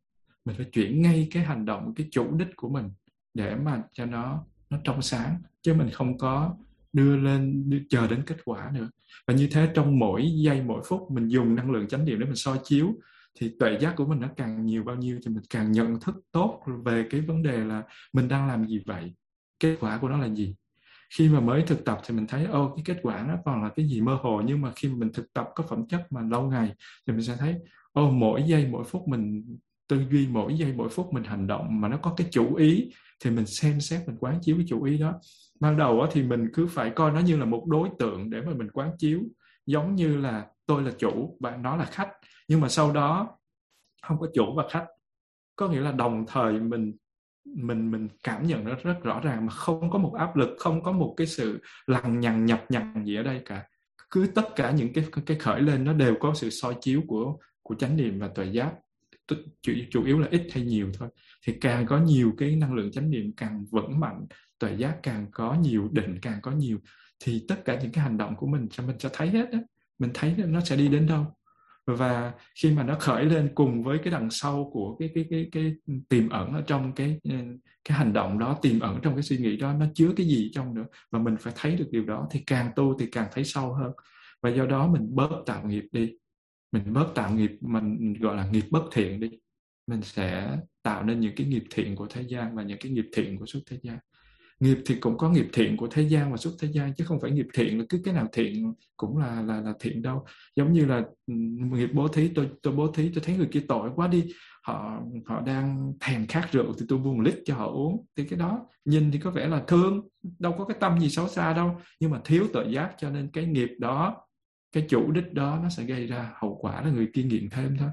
mình phải chuyển ngay cái hành động cái chủ đích của mình để mà cho nó nó trong sáng chứ mình không có đưa lên đưa, chờ đến kết quả nữa. Và như thế trong mỗi giây mỗi phút mình dùng năng lượng chánh niệm để mình soi chiếu thì tuệ giác của mình nó càng nhiều bao nhiêu thì mình càng nhận thức tốt về cái vấn đề là mình đang làm gì vậy, kết quả của nó là gì. Khi mà mới thực tập thì mình thấy, ô, cái kết quả nó còn là cái gì mơ hồ, nhưng mà khi mình thực tập có phẩm chất mà lâu ngày thì mình sẽ thấy, ô, mỗi giây, mỗi phút mình, tư duy mỗi giây, mỗi phút mình hành động mà nó có cái chủ ý thì mình xem xét, mình quán chiếu cái chủ ý đó. Ban đầu thì mình cứ phải coi nó như là một đối tượng để mà mình quán chiếu, giống như là tôi là chủ và nó là khách nhưng mà sau đó không có chủ và khách. Có nghĩa là đồng thời mình mình mình cảm nhận nó rất rõ ràng mà không có một áp lực không có một cái sự lằng nhằng nhập nhằng gì ở đây cả. Cứ tất cả những cái cái khởi lên nó đều có sự soi chiếu của của chánh niệm và tuệ giác. Chủ, chủ yếu là ít hay nhiều thôi. Thì càng có nhiều cái năng lượng chánh niệm càng vững mạnh tuệ giác càng có nhiều định càng có nhiều thì tất cả những cái hành động của mình cho mình sẽ thấy hết á. Mình thấy nó sẽ đi đến đâu và khi mà nó khởi lên cùng với cái đằng sau của cái cái cái cái tiềm ẩn ở trong cái ừ, cái hành động đó, tiềm ẩn trong cái suy nghĩ đó, nó chứa cái gì trong nữa và mình phải thấy được điều đó thì càng tu thì càng thấy sâu hơn. Và do đó mình bớt tạo nghiệp đi. Mình bớt tạo nghiệp, mình gọi là nghiệp bất thiện đi. Mình sẽ tạo nên những cái nghiệp thiện của thế gian và những cái nghiệp thiện của suốt thế gian nghiệp thì cũng có nghiệp thiện của thế gian và xuất thế gian chứ không phải nghiệp thiện là cứ cái nào thiện cũng là là là thiện đâu. Giống như là nghiệp bố thí tôi tôi bố thí tôi thấy người kia tội quá đi họ họ đang thèm khát rượu thì tôi buông lít cho họ uống. Thì cái đó nhìn thì có vẻ là thương đâu có cái tâm gì xấu xa đâu nhưng mà thiếu tự giác cho nên cái nghiệp đó cái chủ đích đó nó sẽ gây ra hậu quả là người kia nghiện thêm thôi.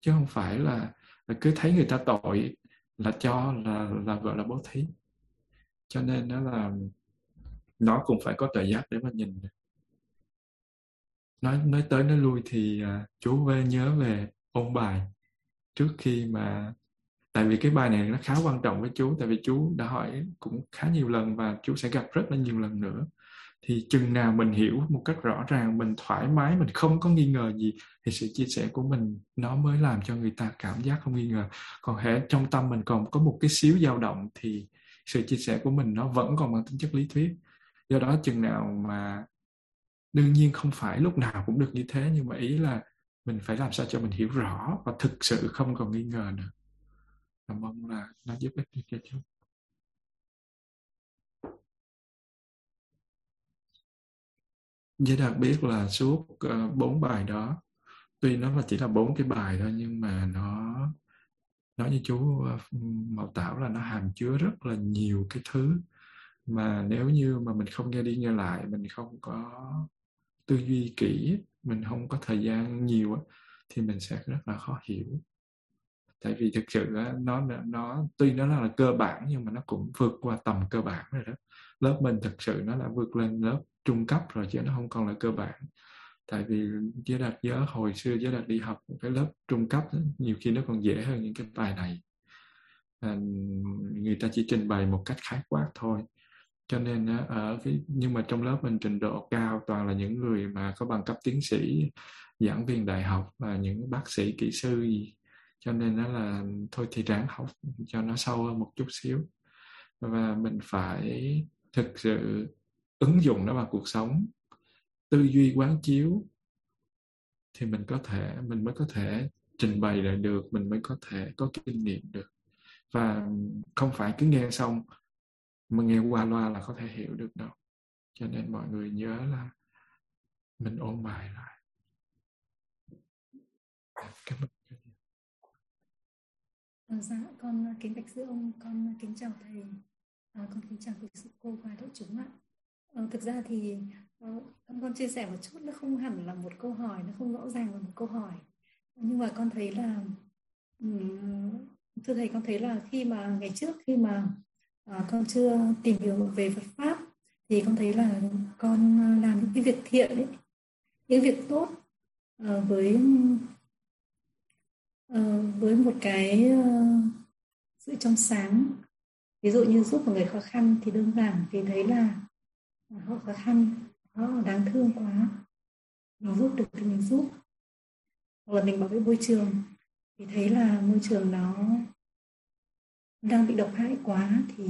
Chứ không phải là, là cứ thấy người ta tội là cho là là gọi là bố thí cho nên nó là nó cũng phải có tuệ giác để mà nhìn nói nói tới nói lui thì uh, chú về nhớ về ôn bài trước khi mà tại vì cái bài này nó khá quan trọng với chú tại vì chú đã hỏi cũng khá nhiều lần và chú sẽ gặp rất là nhiều lần nữa. Thì chừng nào mình hiểu một cách rõ ràng mình thoải mái mình không có nghi ngờ gì thì sự chia sẻ của mình nó mới làm cho người ta cảm giác không nghi ngờ. Còn hễ trong tâm mình còn có một cái xíu dao động thì sự chia sẻ của mình nó vẫn còn mang tính chất lý thuyết. Do đó chừng nào mà đương nhiên không phải lúc nào cũng được như thế nhưng mà ý là mình phải làm sao cho mình hiểu rõ và thực sự không còn nghi ngờ nữa. Và mong là nó giúp ích cho chúng. Giới đạt biết là suốt ờ, bốn uh, bài đó tuy nó là chỉ là bốn cái bài thôi nhưng mà nó nói như chú ờ, Mậu Tảo là nó hàm chứa rất là nhiều cái thứ mà nếu như mà mình không nghe đi nghe lại, mình không có tư duy kỹ, mình không có thời gian nhiều thì mình sẽ rất là khó hiểu. Tại vì thực sự nó nó, tuy nó là cơ bản nhưng mà nó cũng vượt qua tầm cơ bản rồi đó. Lớp mình thực sự nó đã vượt lên lớp trung cấp rồi chứ nó không còn là cơ bản tại vì giới đạt nhớ hồi xưa giới đạt đi học một cái lớp trung cấp đó, nhiều khi nó còn dễ hơn những cái bài này. À, người ta chỉ trình bày một cách khái quát thôi. Cho nên ở cái nhưng mà trong lớp mình trình độ cao toàn là những người mà có bằng cấp tiến sĩ giảng viên đại học và những bác sĩ kỹ sư gì. Cho nên nó là thôi thì ráng học cho nó sâu hơn một chút xíu. Và mình phải thực sự ứng dụng nó vào cuộc sống tư duy quán chiếu thì mình có thể mình mới có thể trình bày lại được mình mới có thể có kinh nghiệm được. Và không phải cứ nghe xong mà nghe qua loa là có thể hiểu được đâu. Cho nên mọi người nhớ là mình ôn bài lại. Cảm ơn à, dạ con kính bạch sư ông con kính chào thầy. À, con kính chào quý sư cô và đại chúng ạ. À, thực ra thì con con chia sẻ một chút nó không hẳn là một câu hỏi nó không rõ ràng là một câu hỏi. Nhưng mà con thấy là thưa thầy con thấy là khi mà ngày trước khi mà à, con chưa tìm hiểu về Phật pháp thì con thấy là con làm những cái việc thiện ấy, những việc tốt ờ, với ờ, với một cái ờ, sự trong sáng. Ví dụ như giúp một người khó khăn thì đơn giản thì thấy là họ khó khăn họ đáng thương quá. Mình giúp được thì mình giúp. Hoặc là mình bảo vệ môi trường, thì thấy là môi trường nó đang bị độc hại quá, thì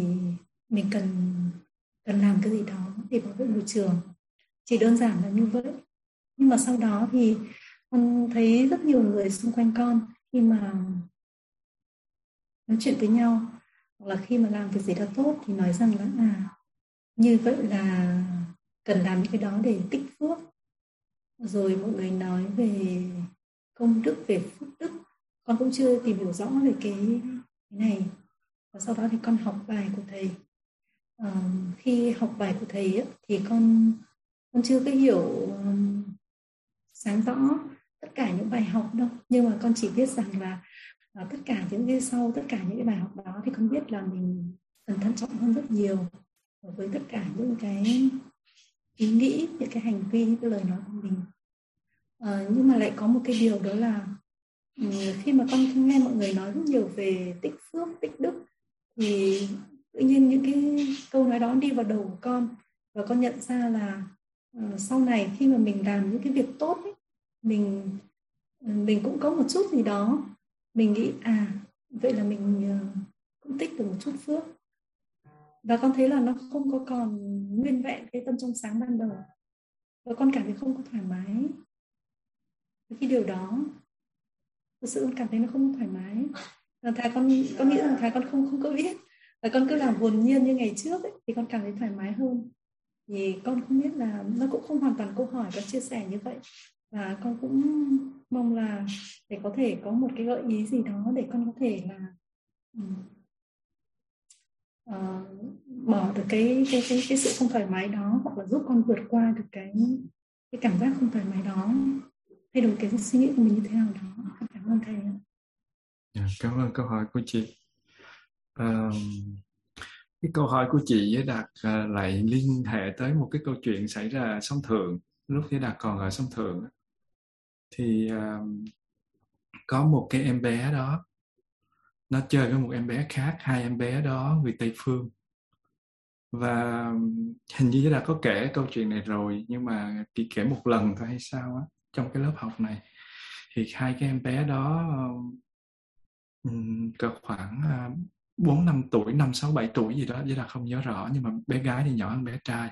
mình cần cần làm cái gì đó để bảo vệ môi trường. Chỉ đơn giản là như vậy. Nhưng mà sau đó thì con thấy rất nhiều người xung quanh con khi mà nói chuyện với nhau, hoặc là khi mà làm việc gì đó tốt thì nói rằng là à như vậy là cần làm những cái đó để tích phước. Rồi mọi người nói về công đức về phước đức. Con cũng chưa tìm hiểu rõ về cái, cái này. Và sau đó thì con học bài của thầy. À, khi học bài của thầy ấy, thì con con chưa có hiểu um, sáng rõ tất cả những bài học đâu. Nhưng mà con chỉ biết rằng là uh, tất cả những cái sau tất cả những cái bài học đó thì con biết là mình cần thận trọng hơn rất nhiều với tất cả những cái ý nghĩ những cái hành vi những cái lời nói của mình. À, nhưng mà lại có một cái điều đó là ừ, khi mà con nghe mọi người nói rất nhiều về tích phước tích đức thì tự nhiên những cái câu nói đó đi vào đầu của con và con nhận ra là uh, sau này khi mà mình làm những cái việc tốt ấy, mình ừ, mình cũng có một chút gì đó. Mình nghĩ à vậy là mình uh, cũng tích được một chút phước và con thấy là nó không có còn nguyên vẹn cái tâm trong sáng ban đầu. Và con cảm thấy không có thoải mái. Với cái điều đó thực sự con cảm thấy nó không thoải mái. Và thà con con nghĩ rằng thà con không không có biết. Và con cứ làm hồn nhiên như ngày trước ấy, thì con cảm thấy thoải mái hơn. Thì con không biết là nó cũng không hoàn toàn câu hỏi và chia sẻ như vậy. Và con cũng mong là để có thể có một cái gợi ý gì đó để con có thể là uh, bỏ được cái cái cái cái sự không thoải mái đó hoặc là giúp con vượt qua được cái cái cảm giác không thoải mái đó. Thay đổi cái suy nghĩ của mình như thế nào đó. Cảm ơn thầy dạ, cảm ơn câu hỏi của chị. À, cái câu hỏi của chị với đạt uh, lại liên hệ tới một cái câu chuyện xảy ra sông thượng. Lúc với đạt còn ở sông thượng. Thì à, có một cái em bé đó nó chơi với một em bé khác hai em bé đó người tây phương. Và hình như đã có kể câu chuyện này rồi nhưng mà chỉ kể một lần thôi hay sao á trong cái lớp học này. Thì hai cái em bé đó um, cỡ khoảng bốn bốn năm tuổi năm sáu bảy tuổi gì đó với là không nhớ rõ nhưng mà bé gái thì nhỏ hơn bé trai.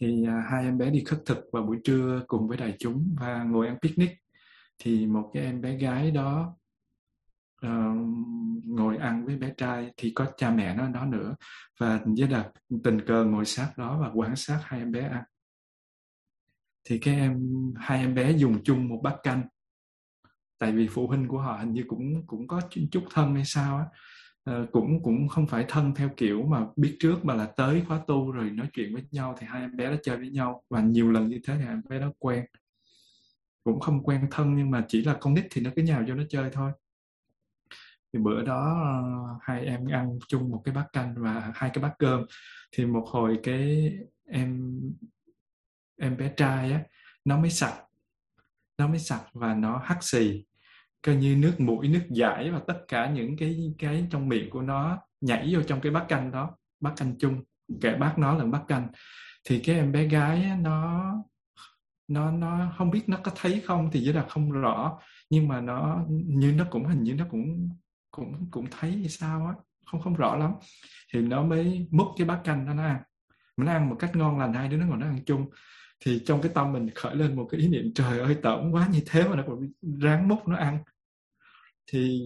Thì uh, hai em bé đi khất thực vào buổi trưa cùng với đại chúng và ngồi ăn picnic. Thì một cái em bé gái đó uh, ngồi ăn với bé trai thì có cha mẹ nó đó nữa. Và với là tình cờ ngồi sát đó và quan sát hai em bé ăn. Thì cái em hai em bé dùng chung một bát canh. Tại vì phụ huynh của họ hình như cũng cũng có chút thân hay sao á. Uh, cũng cũng không phải thân theo kiểu mà biết trước mà là tới khóa tu rồi nói chuyện với nhau thì hai em bé đó chơi với nhau. Và nhiều lần như thế thì hai em bé đó quen. Cũng không quen thân nhưng mà chỉ là con nít thì nó cứ nhào cho nó chơi thôi thì bữa đó ờ, hai em ăn chung một cái bát canh và hai cái bát cơm. Thì một hồi cái em em bé trai á nó mới sạch nó mới sạch và nó hắt xì coi như nước mũi nước giải và tất cả những cái cái trong miệng của nó nhảy vô trong cái bát canh đó bát canh chung kể bát nó là bát canh. Thì cái em bé gái á, nó nó nó không biết nó có thấy không thì với là không rõ nhưng mà nó như nó cũng hình như nó cũng cũng cũng thấy như sao á, không không rõ lắm. Thì nó mới múc cái bát canh đó nó ăn mình ăn một cách ngon lành, hai đứa nó ngồi nó ăn chung. Thì trong cái tâm mình khởi lên một cái ý niệm, trời ơi, tởm quá, như thế mà nó còn ráng múc nó ăn. Thì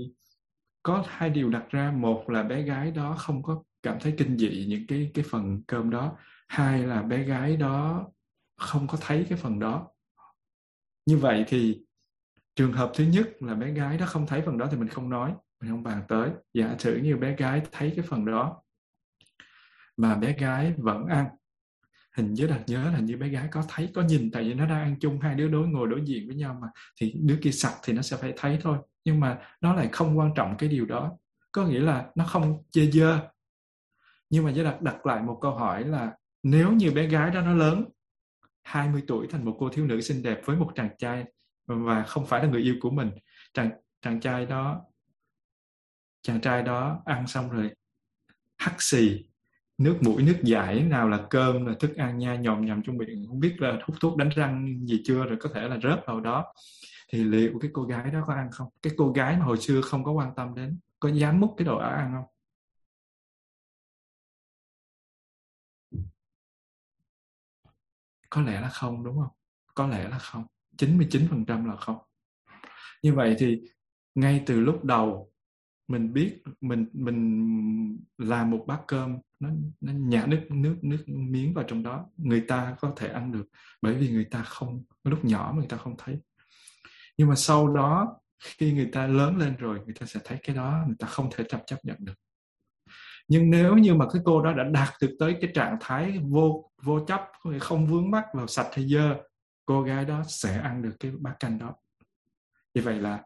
có hai điều đặt ra. Một là bé gái đó không có cảm thấy kinh dị những cái cái phần cơm đó. Hai là bé gái đó không có thấy cái phần đó. Như vậy thì trường hợp thứ nhất là bé gái đó không thấy phần đó thì mình không nói mình không bàn tới. Giả sử như bé gái thấy cái phần đó mà bé gái vẫn ăn, hình như đặt nhớ là như bé gái có thấy, có nhìn, tại vì nó đang ăn chung, hai đứa đối ngồi đối diện với nhau mà, thì đứa kia sặc thì nó sẽ phải thấy thôi. Nhưng mà nó lại không quan trọng cái điều đó. Có nghĩa là nó không chê dơ. Nhưng mà giới đặt đặt lại một câu hỏi là nếu như bé gái đó nó lớn 20 tuổi thành một cô thiếu nữ xinh đẹp với một chàng trai và không phải là người yêu của mình, chàng chàng trai đó chàng trai đó ăn xong rồi hắt xì, nước mũi, nước giải, nào là cơm, là thức ăn nha, nhòm nhòm trong miệng. Không biết là hút thuốc đánh răng gì chưa, rồi có thể là rớt vào đó. Thì liệu cái cô gái đó có ăn không? Cái cô gái mà hồi xưa không có quan tâm đến, có dám múc cái đồ đó ăn không? Có lẽ là không, đúng không? Có lẽ là không. 99% là không. Như vậy thì ngay từ lúc đầu mình biết, mình mình làm một bát cơm, nó nó nhả nước nước nước miếng vào trong đó, người ta có thể ăn được, bởi vì người ta không, lúc nhỏ mà người ta không thấy. Nhưng mà sau đó, khi người ta lớn lên rồi, người ta sẽ thấy cái đó, người ta không thể chấp chấp nhận được. Nhưng nếu như mà cái cô đó đã đạt được tới cái trạng thái vô vô chấp không vướng mắc vào sạch hay dơ, cô gái đó sẽ ăn được cái bát canh đó. Như vậy là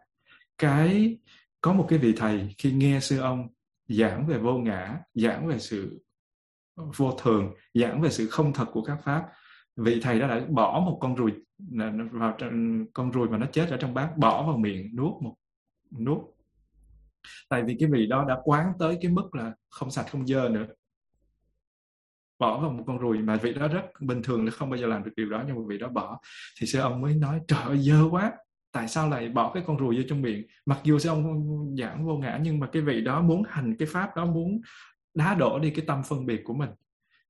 cái có một cái vị thầy khi nghe sư ông giảng về vô ngã, giảng về sự vô thường, giảng về sự không thật của các pháp, vị thầy đó đã bỏ một con ruồi vào con ruồi mà nó chết ở trong bát, bỏ vào miệng nuốt một, nuốt. Tại vì cái vị đó đã quán tới cái mức là không sạch, không dơ nữa. Bỏ vào một con ruồi mà vị đó rất bình thường là không bao giờ làm được điều đó, nhưng mà vị đó bỏ. Thì sư ông mới nói, trời ơi, dơ quá! Tại sao lại bỏ cái con ruồi vô trong miệng? Mặc dù sư ông giảng vô ngã, nhưng mà cái vị đó muốn hành cái pháp đó, muốn đá đổ đi cái tâm phân biệt của mình.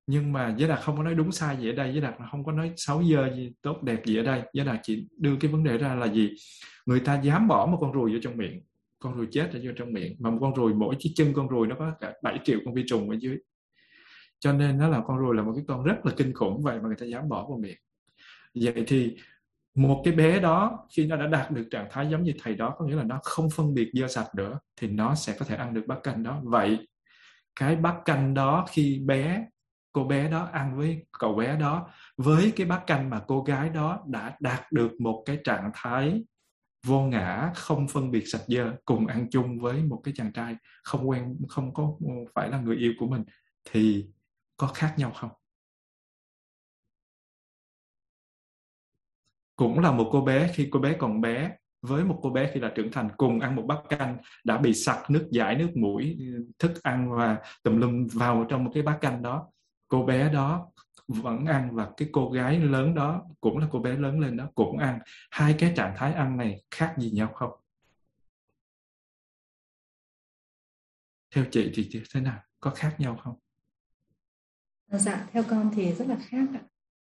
Nhưng mà giới đạt không có nói đúng sai gì ở đây. Giới đạt không có nói xấu dơ gì, tốt đẹp gì ở đây. Giới đạt chỉ đưa cái vấn đề ra là gì? Người ta dám bỏ một con ruồi vô trong miệng. Con ruồi chết ở vô trong miệng. Mà một con ruồi mỗi chiếc chân con ruồi nó có cả 7 triệu con vi trùng ở dưới. Cho nên nó là con ruồi là một cái con rất là kinh khủng vậy mà người ta dám bỏ vào miệng. Vậy thì một cái bé đó, khi nó đã đạt được trạng thái giống như thầy đó, có nghĩa là nó không phân biệt dơ sạch nữa, thì nó sẽ có thể ăn được bát canh đó. Vậy, cái bát canh đó, khi bé, cô bé đó ăn với cậu bé đó, với cái bát canh mà cô gái đó đã đạt được một cái trạng thái vô ngã, không phân biệt sạch dơ cùng ăn chung với một cái chàng trai không quen, không có, phải là người yêu của mình, thì có khác nhau không? Cũng là một cô bé, khi cô bé còn bé, với một cô bé khi là trưởng thành, cùng ăn một bát canh, đã bị sặc nước giải, nước mũi, thức ăn và tùm lum vào trong một cái bát canh đó. Cô bé đó vẫn ăn và cái cô gái lớn đó cũng là cô bé lớn lên đó, cũng ăn. Hai cái trạng thái ăn này khác gì nhau không? Theo chị thì thế nào? Có khác nhau không? Dạ theo con thì rất là khác ạ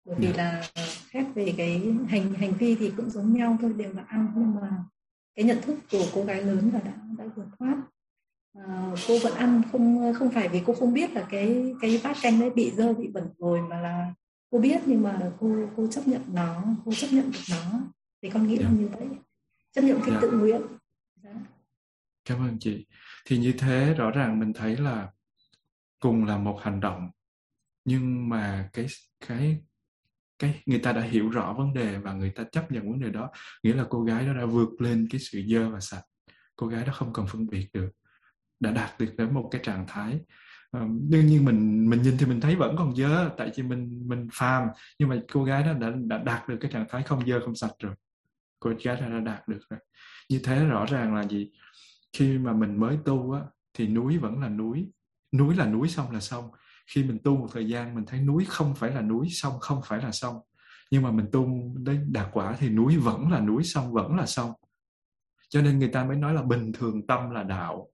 bởi vì dạ. là khác về cái hành hành vi thì cũng giống nhau thôi đều là ăn nhưng mà cái nhận thức của cô gái lớn là đã đã vượt thoát à, cô vẫn ăn không không phải vì cô không biết là cái cái bát canh đấy bị dơ bị bẩn rồi mà là cô biết nhưng mà cô cô chấp nhận nó cô chấp nhận được nó thì con nghĩ yeah. là dạ. như vậy chấp nhận cái yeah. Dạ. tự nguyện yeah. cảm ơn chị thì như thế rõ ràng mình thấy là cùng là một hành động nhưng mà cái cái cái người ta đã hiểu rõ vấn đề và người ta chấp nhận vấn đề đó. Nghĩa là cô gái đó đã vượt lên cái sự dơ và sạch. Cô gái đó không cần phân biệt được đã đạt được đến một cái trạng thái. Um, đương nhiên mình mình nhìn thì mình thấy vẫn còn dơ tại vì mình mình phàm. Nhưng mà cô gái đó đã đã đạt được cái trạng thái không dơ không sạch rồi. Cô gái đó đã đạt được rồi. Như thế rõ ràng là gì? Khi mà mình mới tu á thì núi vẫn là núi. Núi là núi xong là xong khi mình tu một thời gian, mình thấy núi không phải là núi, sông không phải là sông. Nhưng mà mình tu đến đạt quả thì núi vẫn là núi, sông vẫn là sông. Cho nên người ta mới nói là bình thường tâm là đạo.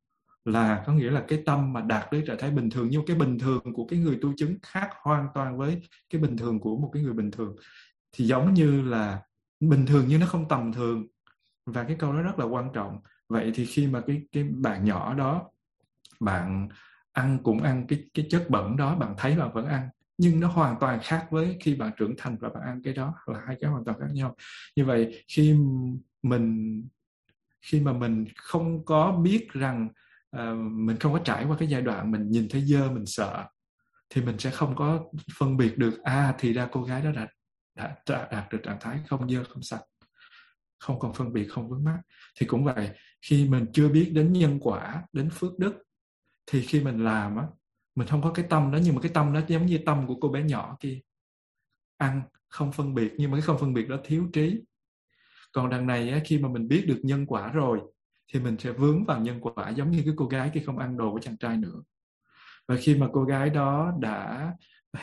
Là có nghĩa là cái tâm mà đạt đến trạng thái bình thường, nhưng cái bình thường của cái người tu chứng khác hoàn toàn với cái bình thường của một cái người bình thường. Thì giống như là bình thường nhưng nó không tầm thường. Và cái câu đó rất là quan trọng. Vậy thì khi mà cái cái bạn nhỏ đó, bạn ăn cũng ăn cái cái chất bẩn đó bạn thấy bạn vẫn ăn. Nhưng nó hoàn toàn khác với khi bạn trưởng thành và bạn ăn cái đó là hai cái hoàn toàn khác nhau. Như vậy khi mình khi mà mình không có biết rằng uh, mình không có trải qua cái giai đoạn mình nhìn thấy dơ mình sợ thì mình sẽ không có phân biệt được à thì ra cô gái đó đã đã, đã đạt được trạng thái không dơ không sạch không còn phân biệt không vướng mắc. Thì cũng vậy khi mình chưa biết đến nhân quả đến phước đức thì khi mình làm á mình không có cái tâm đó nhưng mà cái tâm đó giống như tâm của cô bé nhỏ kia. Ăn không phân biệt nhưng mà cái không phân biệt đó thiếu trí. Còn đằng này á, khi mà mình biết được nhân quả rồi thì mình sẽ vướng vào nhân quả giống như cái cô gái kia không ăn đồ của chàng trai nữa. Và khi mà cô gái đó đã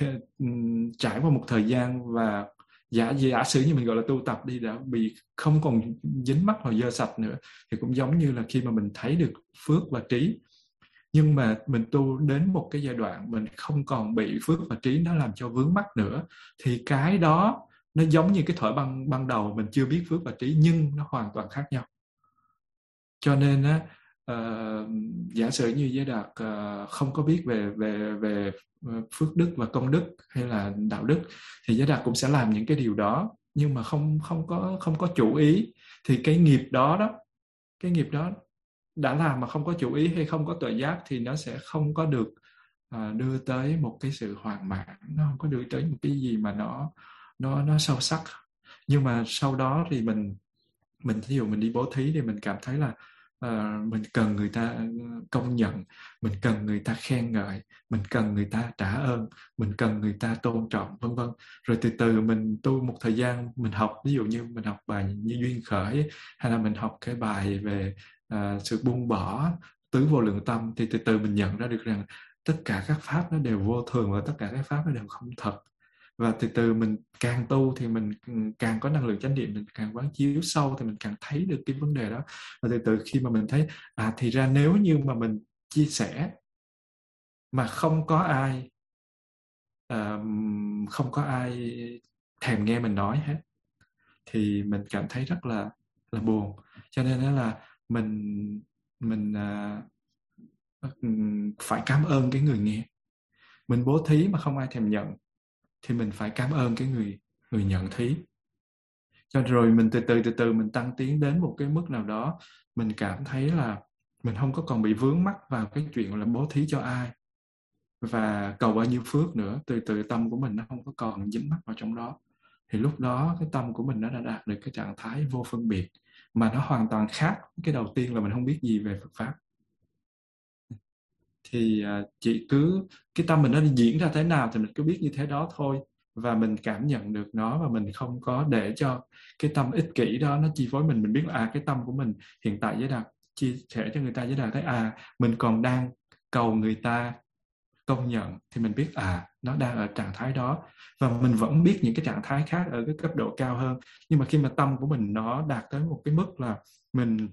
trải qua một thời gian và giả giả sử như mình gọi là tu tập đi đã bị không còn dính mắc vào dơ sạch nữa thì cũng giống như là khi mà mình thấy được phước và trí nhưng mà mình tu đến một cái giai đoạn mình không còn bị phước và trí nó làm cho vướng mắc nữa thì cái đó nó giống như cái thổi ban ban đầu mình chưa biết phước và trí nhưng nó hoàn toàn khác nhau. Cho nên á uh, giả sử như giới đạt uh, không có biết về về về ờ, phước đức và công đức hay là đạo đức thì giới đạt cũng sẽ làm những cái điều đó. Nhưng mà không không có không có chủ ý thì cái nghiệp đó đó cái nghiệp đó đã làm mà không có chủ ý hay không có tội giác thì nó sẽ không có được à, đưa tới một cái sự hoàn mãn. Nó không có đưa tới một cái gì mà nó nó nó sâu sắc. Nhưng mà sau đó thì mình mình ví dụ mình đi bố thí thì mình cảm thấy là uh, mình cần người ta ờ, công nhận mình cần người ta khen ngợi mình cần người ta trả ơn mình cần người ta tôn trọng vân vân. Rồi từ từ mình tu một thời gian mình học ví dụ như mình học bài như duyên khởi hay là mình học cái bài về uh, sự buông bỏ tứ vô lượng tâm thì từ từ mình nhận ra được rằng tất cả các pháp nó đều vô thường và tất cả các pháp nó đều không thật. Và từ từ mình càng tu thì mình ừ, càng có năng lượng chánh niệm mình càng quán chiếu sâu thì mình càng thấy được cái vấn đề đó. Và từ từ khi mà mình thấy à thì ra nếu như mà mình chia sẻ mà không có ai uh, không có ai thèm nghe mình nói hết thì mình cảm thấy rất là là buồn. Cho nên đó là mình mình uh, phải cảm ơn cái người nghe. Mình bố thí mà không ai thèm nhận thì mình phải cảm ơn cái người người nhận thí. Cho rồi mình từ từ từ từ mình tăng tiến đến một cái mức nào đó mình cảm thấy là mình không có còn bị vướng mắc vào cái chuyện là bố thí cho ai. Và cầu bao nhiêu phước nữa từ từ tâm của mình nó không có còn dính mắc vào trong đó. Thì lúc đó cái tâm của mình nó đã đạt được cái trạng thái vô phân biệt mà nó hoàn toàn khác. Cái đầu tiên là mình không biết gì về Phật pháp. Thì à, chị cứ, cái tâm mình nó diễn ra thế nào thì mình cứ biết như thế đó thôi. Và mình cảm nhận được nó và mình không có để cho cái tâm ích kỷ đó nó chi phối mình. Mình biết là à cái tâm của mình hiện tại với đạt chia sẻ cho người ta với đạt thấy à mình còn đang cầu người ta công nhận thì mình biết à nó đang ở trạng thái đó. Và mình vẫn biết những cái trạng thái khác ở cái cấp độ cao hơn. Nhưng mà khi mà tâm của mình nó đạt tới một cái mức là mình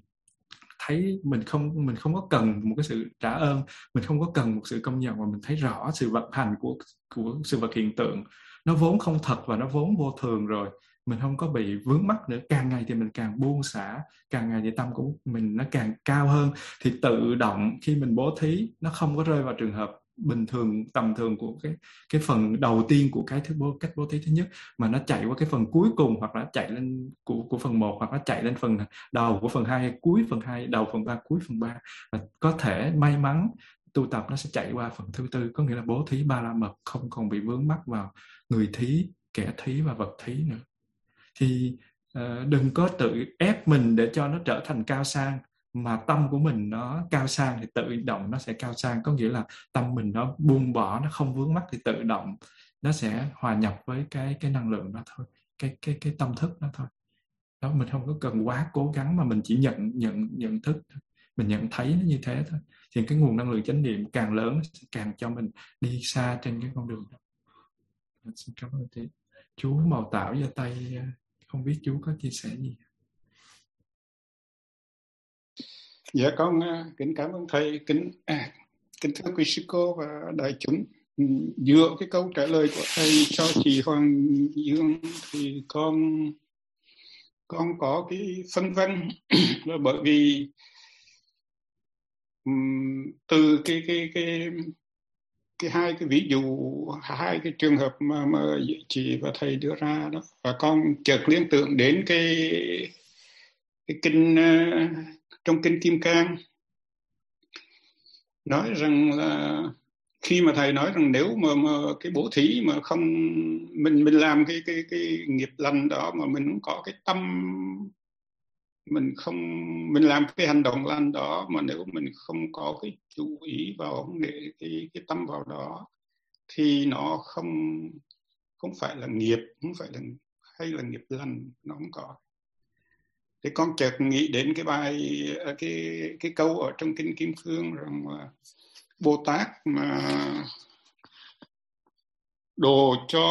thấy mình không mình không có cần một cái sự trả ơn, mình không có cần một sự công nhận mà mình thấy rõ sự vận hành của của sự vật hiện tượng. Nó vốn không thật và nó vốn vô thường rồi. Mình không có bị vướng mắc nữa. Càng ngày thì mình càng buông xả. Càng ngày thì tâm của mình nó càng cao hơn. Thì tự động khi mình bố thí, nó không có rơi vào trường hợp bình thường tầm thường của cái cái phần đầu tiên của cái thứ bố cách bố thí thứ nhất mà nó chạy qua cái phần cuối cùng hoặc là chạy lên của của phần 1 hoặc là chạy lên phần đầu của phần 2 cuối phần 2 đầu phần 3 cuối phần 3 và có thể may mắn tu tập nó sẽ chạy qua phần thứ tư có nghĩa là bố thí ba la mật không còn bị vướng mắc vào người thí kẻ thí và vật thí nữa. Thì uh, đừng có tự ép mình để cho nó trở thành cao sang mà tâm của mình nó cao sang thì tự động nó sẽ cao sang. Có nghĩa là tâm mình nó buông bỏ, nó không vướng mắc thì tự động nó sẽ hòa nhập với cái cái năng lượng đó thôi, cái cái cái tâm thức đó thôi. Đó, mình không có cần quá cố gắng mà mình chỉ nhận nhận nhận thức mình nhận thấy nó như thế thôi. Thì cái nguồn năng lượng chánh niệm càng lớn sẽ càng cho mình đi xa trên cái con đường đó. Dạ, xin cảm ơn chị chú màu tạo ra tay, không biết chú có chia sẻ gì. Dạ con ờ, kính cảm ơn thầy, kính à, kính thưa quý sư cô và đại chúng. Ừ, dựa cái câu trả lời của thầy cho chị Hoàng Dương thì con con có cái phân vân. Là bởi vì từ cái cái cái cái hai cái ví dụ hai cái trường hợp mà mà chị và thầy đưa ra đó. Và con chợt liên tưởng đến cái cái kinh ờ, trong kinh Kim Cang. Nói rằng là khi mà thầy nói rằng nếu mà, mà cái bố thí mà không mình mình làm cái cái cái nghiệp lành đó mà mình không có cái tâm mình không mình làm cái hành động lành đó mà nếu mình không có cái chú ý vào để cái cái tâm vào đó thì nó không không phải là nghiệp không phải là hay là nghiệp lành nó không có thì con chợt nghĩ đến cái bài à, cái cái câu ở trong kinh kim cương rằng là bồ tát mà đồ cho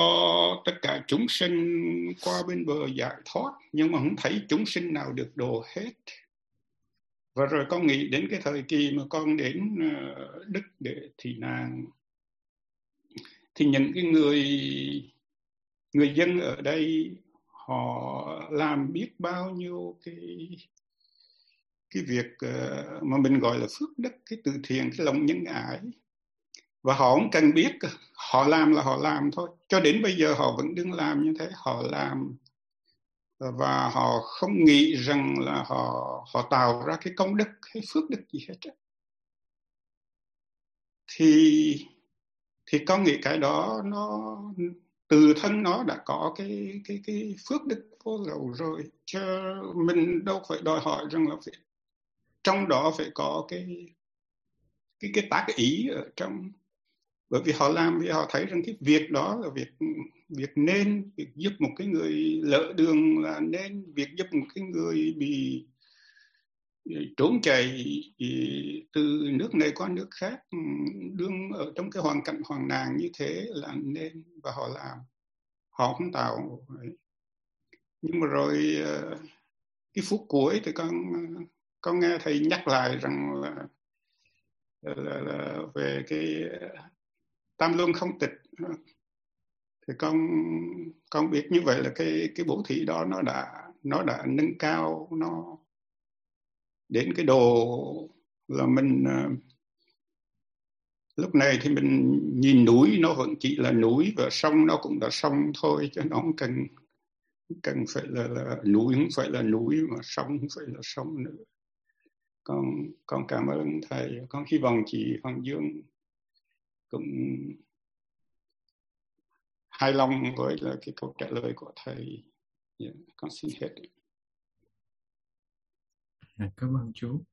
tất cả chúng sinh qua bên bờ giải thoát, nhưng mà không thấy chúng sinh nào được đồ hết. Và rồi con nghĩ đến cái thời kỳ mà con đến à, đức để thị nàng. Thì những cái người người dân ở đây họ làm biết bao nhiêu cái cái việc uh, mà mình gọi là phước đức cái từ thiện cái lòng nhân ái. Và họ cũng cần biết họ làm là họ làm thôi. Cho đến bây giờ họ vẫn đừng làm như thế họ làm. Và họ không nghĩ rằng là họ họ tạo ra cái công đức hay phước đức gì hết thì thì con nghĩ cái đó nó từ thân nó đã có cái cái cái phước đức vô lậu rồi chứ mình đâu phải đòi hỏi rằng là phải, trong đó phải có cái cái cái tác ý ở trong. Bởi vì họ làm vì họ thấy rằng cái việc đó là việc việc nên, việc giúp một cái người lỡ đường là nên, việc giúp một cái người bị trốn chạy từ nước này qua nước khác ừ, đương ở trong cái hoàn cảnh hoàng nàng như thế là nên và họ làm. Họ không tạo nhưng mà rồi ờ, cái phút cuối thì con ờ, con nghe thầy nhắc lại rằng là là, là về cái ờ, tam luân không tịch. Thì con con biết như vậy là cái cái bố thị đó nó đã nó đã nâng cao nó đến cái đồ là mình à, lúc này thì mình nhìn núi nó vẫn chỉ là núi và sông nó cũng là sông thôi chứ nó không cần cần phải là, là núi không phải là núi mà sông không phải là sông nữa. Con con cảm ơn thầy. Con hy vọng chị Hoàng Dương cũng hài lòng với là cái câu trả lời của thầy. Yeah, con xin hết. À, cảm ơn chú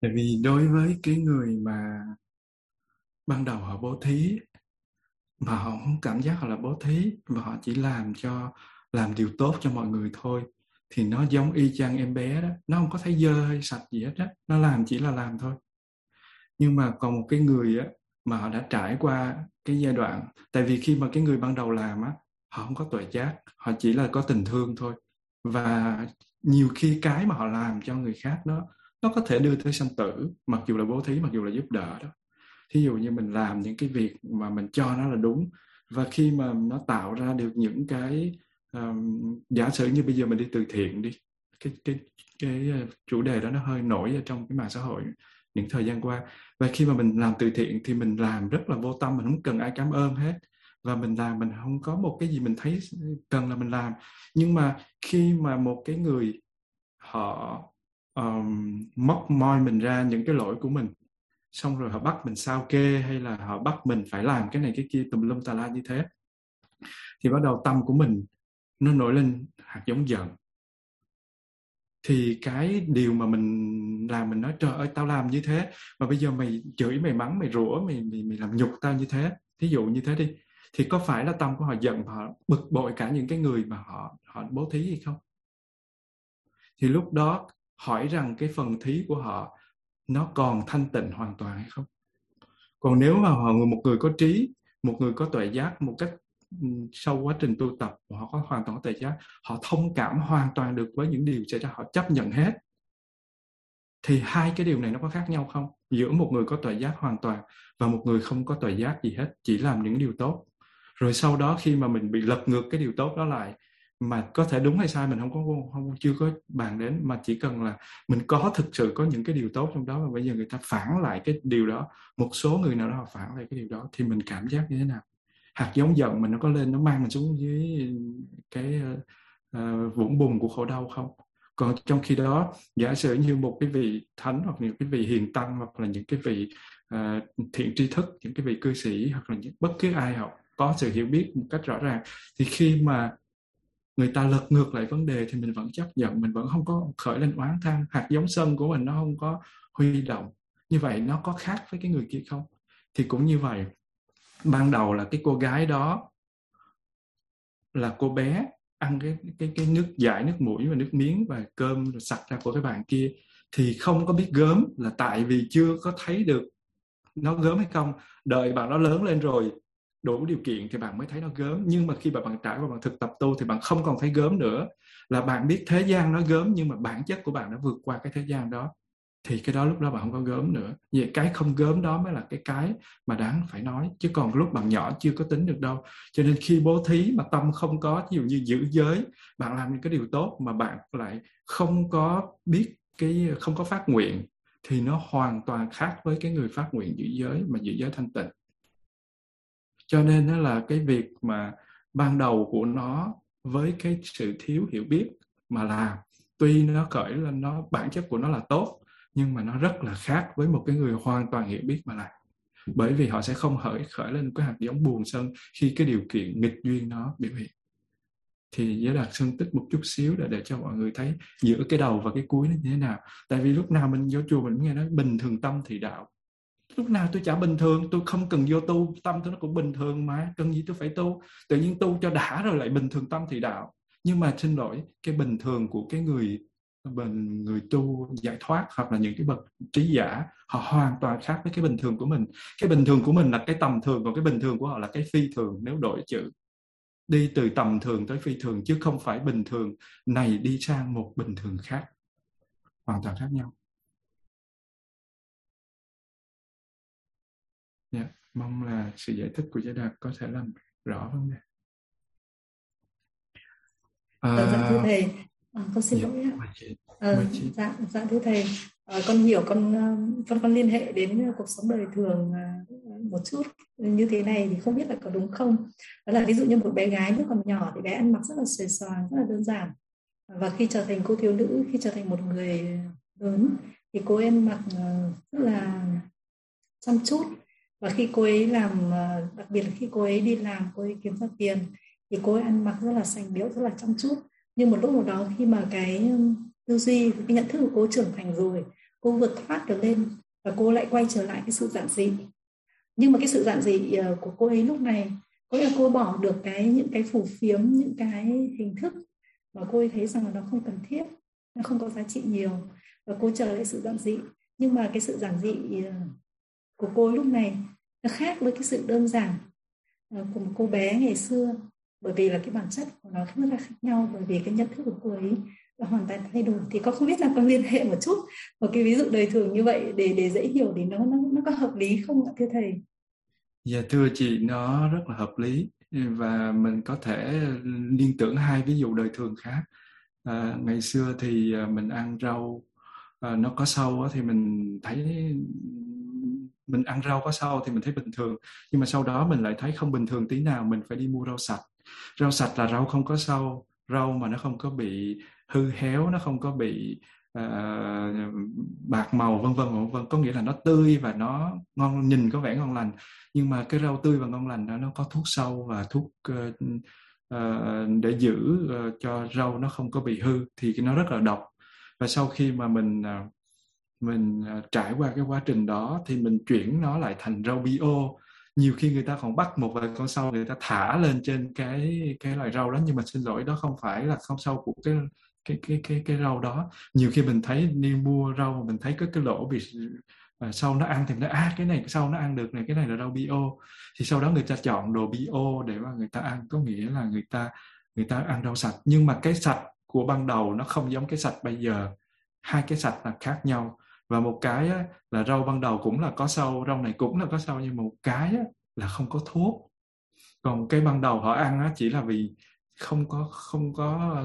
tại vì đối với cái người mà ban đầu họ bố thí, mà họ không cảm giác họ là bố thí, và họ chỉ làm cho, làm điều tốt cho mọi người thôi, thì nó giống y chang em bé đó. Nó không có thấy dơ hay sạch gì hết á. Nó làm chỉ là làm thôi. Nhưng mà còn một cái người á, mà họ đã trải qua cái giai đoạn, tại vì khi mà cái người ban đầu làm á, họ không có tuệ giác, họ chỉ là có tình thương thôi. Và nhiều khi cái mà họ làm cho người khác nó nó có thể đưa tới sanh tử mặc dù là bố thí mặc dù là giúp đỡ đó. Thí dụ như mình làm những cái việc mà mình cho nó là đúng và khi mà nó tạo ra được những cái um, giả sử như bây giờ mình đi từ thiện đi cái cái cái ờ, chủ đề đó nó hơi nổi ở trong cái mạng xã hội những thời gian qua. Và khi mà mình làm từ thiện thì mình làm rất là vô tâm mình không cần ai cảm ơn hết và mình làm mình không có một cái gì mình thấy cần là mình làm. Nhưng mà khi mà một cái người họ um, móc moi mình ra những cái lỗi của mình xong rồi họ bắt mình sao kê hay là họ bắt mình phải làm cái này cái kia tùm lum tà la như thế thì bắt đầu tâm của mình nó nổi lên hạt giống giận. Thì cái điều mà mình làm mình nói trời ơi tao làm như thế mà bây giờ mày chửi mày mắng mày rủa mày mày, mày làm nhục tao như thế. Thí dụ như thế đi thì có phải là tâm của họ giận họ bực bội cả những cái người mà họ họ bố thí hay không? Thì lúc đó hỏi rằng cái phần thí của họ, nó còn thanh tịnh hoàn toàn hay không? Còn nếu mà họ một người có trí, một người có tuệ giác, một cách sau quá trình tu tập họ có hoàn toàn có tuệ giác, họ thông cảm hoàn toàn được với những điều xảy ra, họ chấp nhận hết, thì hai cái điều này nó có khác nhau không? Giữa một người có tuệ giác hoàn toàn và một người không có tuệ giác gì hết, chỉ làm những điều tốt rồi sau đó khi mà mình bị lật ngược cái điều tốt đó lại mà có thể đúng hay sai mình không có không chưa có bàn đến mà chỉ cần là mình có thực sự có những cái điều tốt trong đó và bây giờ người ta phản lại cái điều đó một số người nào đó họ phản lại cái điều đó thì mình cảm giác như thế nào? Hạt giống giận mình nó có lên nó mang mình xuống dưới cái uh, vũng bùn của khổ đau không? Còn trong khi đó giả sử như một cái vị thánh hoặc những cái vị hiền tăng hoặc là những cái vị uh, thiện tri thức những cái vị cư sĩ hoặc là những, bất cứ ai học có sự hiểu biết một cách rõ ràng. Thì khi mà người ta lật ngược lại vấn đề thì mình vẫn chấp nhận, mình vẫn không có khởi lên oán than. Hạt giống sân của mình nó không có huy động. Như vậy nó có khác với cái người kia không? Thì cũng như vậy, ban đầu là cái cô gái đó là cô bé ăn cái cái cái nước giải nước mũi và nước miếng và cơm rồi sặc ra của cái bạn kia thì không có biết gớm là tại vì chưa có thấy được nó gớm hay không. Đợi bạn nó lớn lên rồi đủ điều kiện thì bạn mới thấy nó gớm. Nhưng mà khi mà bạn trải qua bạn thực tập tu thì bạn không còn thấy gớm nữa. Là bạn biết thế gian nó gớm nhưng mà bản chất của bạn đã vượt qua cái thế gian đó, thì cái đó lúc đó bạn không có gớm nữa. Vậy cái không gớm đó mới là cái cái mà đáng phải nói. Chứ còn lúc bạn nhỏ chưa có tính được đâu. Cho nên khi bố thí mà tâm không có ví dụ như giữ giới, bạn làm những cái điều tốt mà bạn lại không có biết cái, không có phát nguyện, thì nó hoàn toàn khác với cái người phát nguyện giữ giới mà giữ giới thanh tịnh cho nên nó là cái việc mà ban đầu của nó với cái sự thiếu hiểu biết mà làm. Tuy nó khởi lên, nó, bản chất của nó là tốt, nhưng mà nó rất là khác với một cái người hoàn toàn hiểu biết mà làm. Bởi vì họ sẽ không khởi khởi lên cái hạt giống buồn sân khi cái điều kiện nghịch duyên nó biểu hiện. Thì giới đạt phân tích một chút xíu để để cho mọi người thấy giữa cái đầu và cái cuối nó như thế nào. Tại vì lúc nào mình vô chùa mình nghe nói bình thường tâm thì đạo lúc nào tôi chả bình thường, tôi không cần vô tu, tâm tôi nó cũng bình thường mà, cần gì tôi phải tu. Tự nhiên tu cho đã rồi lại bình thường tâm thì đạo. Nhưng mà xin lỗi, cái bình thường của cái người, bình, người tu giải thoát hoặc là những cái bậc trí giả, họ hoàn toàn khác với cái bình thường của mình. Cái bình thường của mình là cái tầm thường, còn cái bình thường của họ là cái phi thường, nếu đổi chữ. Đi từ tầm thường tới phi thường, chứ không phải bình thường. Này đi sang một bình thường khác. Hoàn toàn khác nhau. Yeah. Dạ, mong là sự giải thích của giải đạt có thể làm rõ vấn đề à, dạ thưa thầy. À, con xin dạ, lỗi ạ. à, dạ dạ thưa thầy. À, con hiểu con con con liên hệ đến cuộc sống đời thường một chút. Như thế này thì không biết là có đúng không? Đó là ví dụ như một bé gái lúc còn nhỏ thì bé ăn mặc rất là xuề xoàng rất là đơn giản. Và khi trở thành cô thiếu nữ khi trở thành một người lớn thì cô em mặc rất là chăm chút và khi cô ấy làm ờ, đặc biệt là khi cô ấy đi làm, cô ấy kiếm ra tiền, thì cô ấy ăn mặc rất là sành điệu, rất là chăm chút. Nhưng một lúc nào đó khi mà cái tư duy, cái nhận thức của cô trưởng thành rồi, cô vượt thoát được lên và cô lại quay trở lại cái sự giản dị. Nhưng mà cái sự giản dị ờ, của cô ấy lúc này, có nghĩa là cô bỏ được cái, những cái phủ phiếm, những cái hình thức mà cô ấy thấy rằng là nó không cần thiết, nó không có giá trị nhiều và cô trở lại sự giản dị. Nhưng mà cái sự giản dị ờ, của cô lúc này nó khác với cái sự đơn giản ờ, của một cô bé ngày xưa. Bởi vì là cái bản chất của nó rất là khác nhau bởi vì cái nhận thức của cô ấy là hoàn toàn thay đổi. Thì con không biết là con liên hệ một chút một cái ví dụ đời thường như vậy để để dễ hiểu thì nó nó nó có hợp lý không ạ thưa thầy? Dạ thưa chị nó rất là hợp lý. Và mình có thể liên tưởng hai ví dụ đời thường khác. À, ngày xưa thì à, mình ăn rau à, nó có sâu thì mình thấy mình ăn rau có sâu thì mình thấy bình thường. Nhưng mà sau đó mình lại thấy không bình thường tí nào mình phải đi mua rau sạch. Rau sạch là rau không có sâu rau mà nó không có bị hư héo nó không có bị uh, bạc màu vân vân vân vân. Có nghĩa là nó tươi và nó ngon nhìn có vẻ ngon lành. Nhưng mà cái rau tươi và ngon lành đó nó có thuốc sâu và thuốc uh, uh, để giữ uh, cho rau nó không có bị hư thì nó rất là độc. Và sau khi mà mình uh, mình ờ, trải qua cái quá trình đó thì mình chuyển nó lại thành rau bio nhiều khi người ta còn bắt một vài con sâu người ta thả lên trên cái cái loại rau đó, nhưng mà xin lỗi, đó không phải là con sâu của cái cái cái cái cái rau đó. Nhiều khi mình thấy đi mua rau mà mình thấy có cái lỗ bị ờ, và sau nó ăn thì nó à cái này sau nó ăn được này, cái này là rau bio thì sau đó người ta chọn đồ bio để mà người ta ăn. Có nghĩa là người ta người ta ăn rau sạch. Nhưng mà cái sạch của ban đầu nó không giống cái sạch bây giờ. Hai cái sạch là khác nhau và một cái á, là rau ban đầu cũng là có sâu rau này cũng là có sâu nhưng một cái á, là không có thuốc. Còn cái ban đầu họ ăn á, chỉ là vì không có không có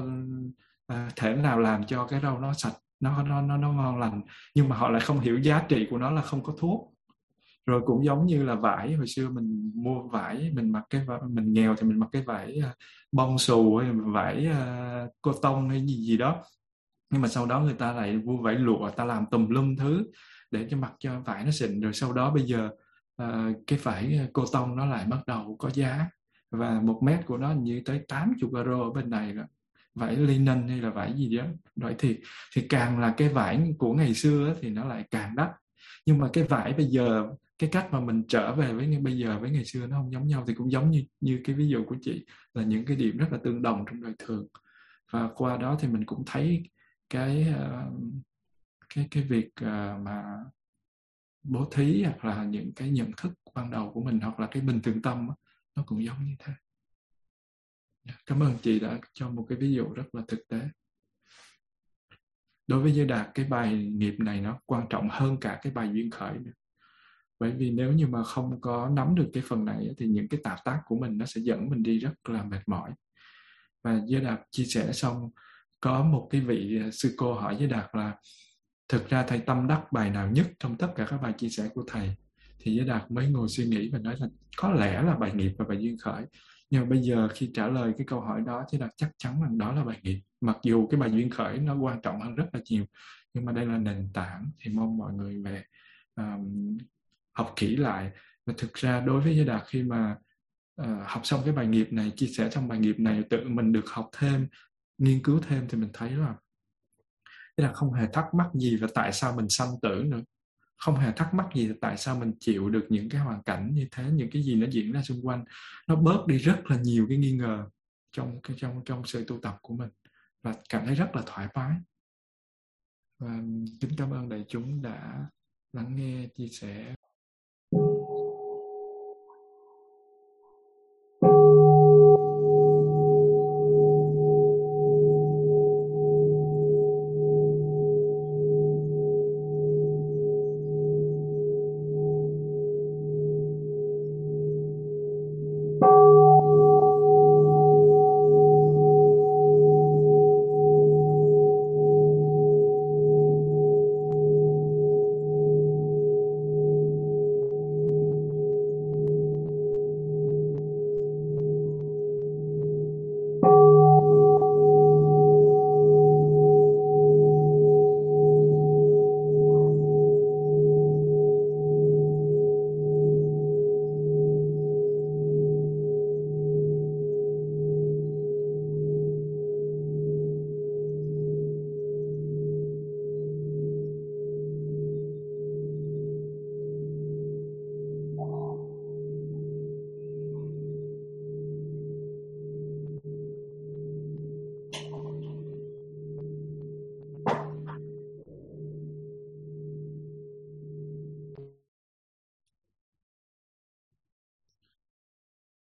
à, thể nào làm cho cái rau nó sạch nó nó nó nó ngon lành nhưng mà họ lại không hiểu giá trị của nó là không có thuốc. Rồi cũng giống như là vải hồi xưa mình mua vải mình mặc cái mình nghèo thì mình mặc cái vải ờ, bông xù hay vải uh, cô tông hay gì gì đó nhưng mà sau đó người ta lại vui vải lụa ta làm tùm lum thứ để cho mặc cho vải nó xịn. Rồi sau đó bây giờ uh, cái vải ờ, cô tông nó lại bắt đầu có giá. Và một mét của nó như tới 80 euro ở bên này rồi. Vải linen hay là vải gì đó. Vậy thì thì càng là cái vải của ngày xưa thì nó lại càng đắt. Nhưng mà cái vải bây giờ cái cách mà mình trở về với bây giờ với ngày xưa nó không giống nhau. Thì cũng giống như như cái ví dụ của chị là những cái điểm rất là tương đồng trong đời thường. Và qua đó thì mình cũng thấy cái ờ, cái cái việc ờ, mà bố thí hoặc là những cái nhận thức ban đầu của mình hoặc là cái bình thường tâm nó cũng giống như thế. Dạ, cảm ơn chị đã cho một cái ví dụ rất là thực tế. Đối với giới đạt, cái bài nghiệp này nó quan trọng hơn cả cái bài duyên khởi nữa. Bởi vì nếu như mà không có nắm được cái phần này thì những cái tạp tác của mình nó sẽ dẫn mình đi rất là mệt mỏi. Và giới đạt chia sẻ xong có một cái vị à, sư cô hỏi với đạt là thực ra thầy tâm đắc bài nào nhất trong tất cả các bài chia sẻ của thầy? Thì giới đạt mới ngồi suy nghĩ và nói là có lẽ là bài nghiệp và bài duyên khởi. Nhưng mà bây giờ khi trả lời cái câu hỏi đó giới đạt chắc chắn rằng đó là bài nghiệp. Mặc dù cái bài duyên khởi nó quan trọng hơn rất là nhiều nhưng mà đây là nền tảng thì mong mọi người về um, học kỹ lại. Và thực ra đối với giới đạt khi mà uh, học xong cái bài nghiệp này chia sẻ xong bài nghiệp này tự mình được học thêm nghiên cứu thêm thì mình thấy là Thế là không hề thắc mắc gì và tại sao mình sanh tử nữa. Không hề thắc mắc gì là tại sao mình chịu được những cái hoàn cảnh như thế, những cái gì nó diễn ra xung quanh. Nó bớt đi rất là nhiều cái nghi ngờ trong cái, trong trong sự tu tập của mình và cảm thấy rất là thoải mái. Và kính cảm ơn đại chúng đã lắng nghe, chia sẻ.